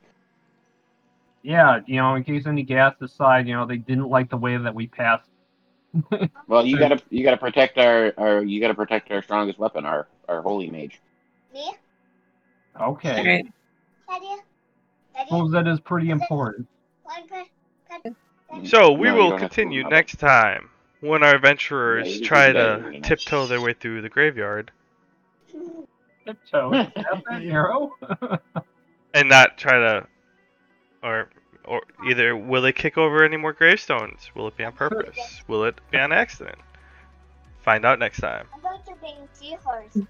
Yeah, you know, in case any ghast decide, you know, they didn't like the way that we passed. Well, you gotta you gotta protect our, our you gotta protect our strongest weapon, our our holy mage. me, Okay. Alright. Daddy, Daddy, Suppose that is pretty important. So we No, will don't have to continue next time when our adventurers Yeah, try to in the tiptoe their way through the graveyard Tiptoe. Is that that arrow? and not try to, or or either will they kick over any more gravestones? Will it be on purpose? Will it be on accident? Find out next time. I'm going to bring seahorse.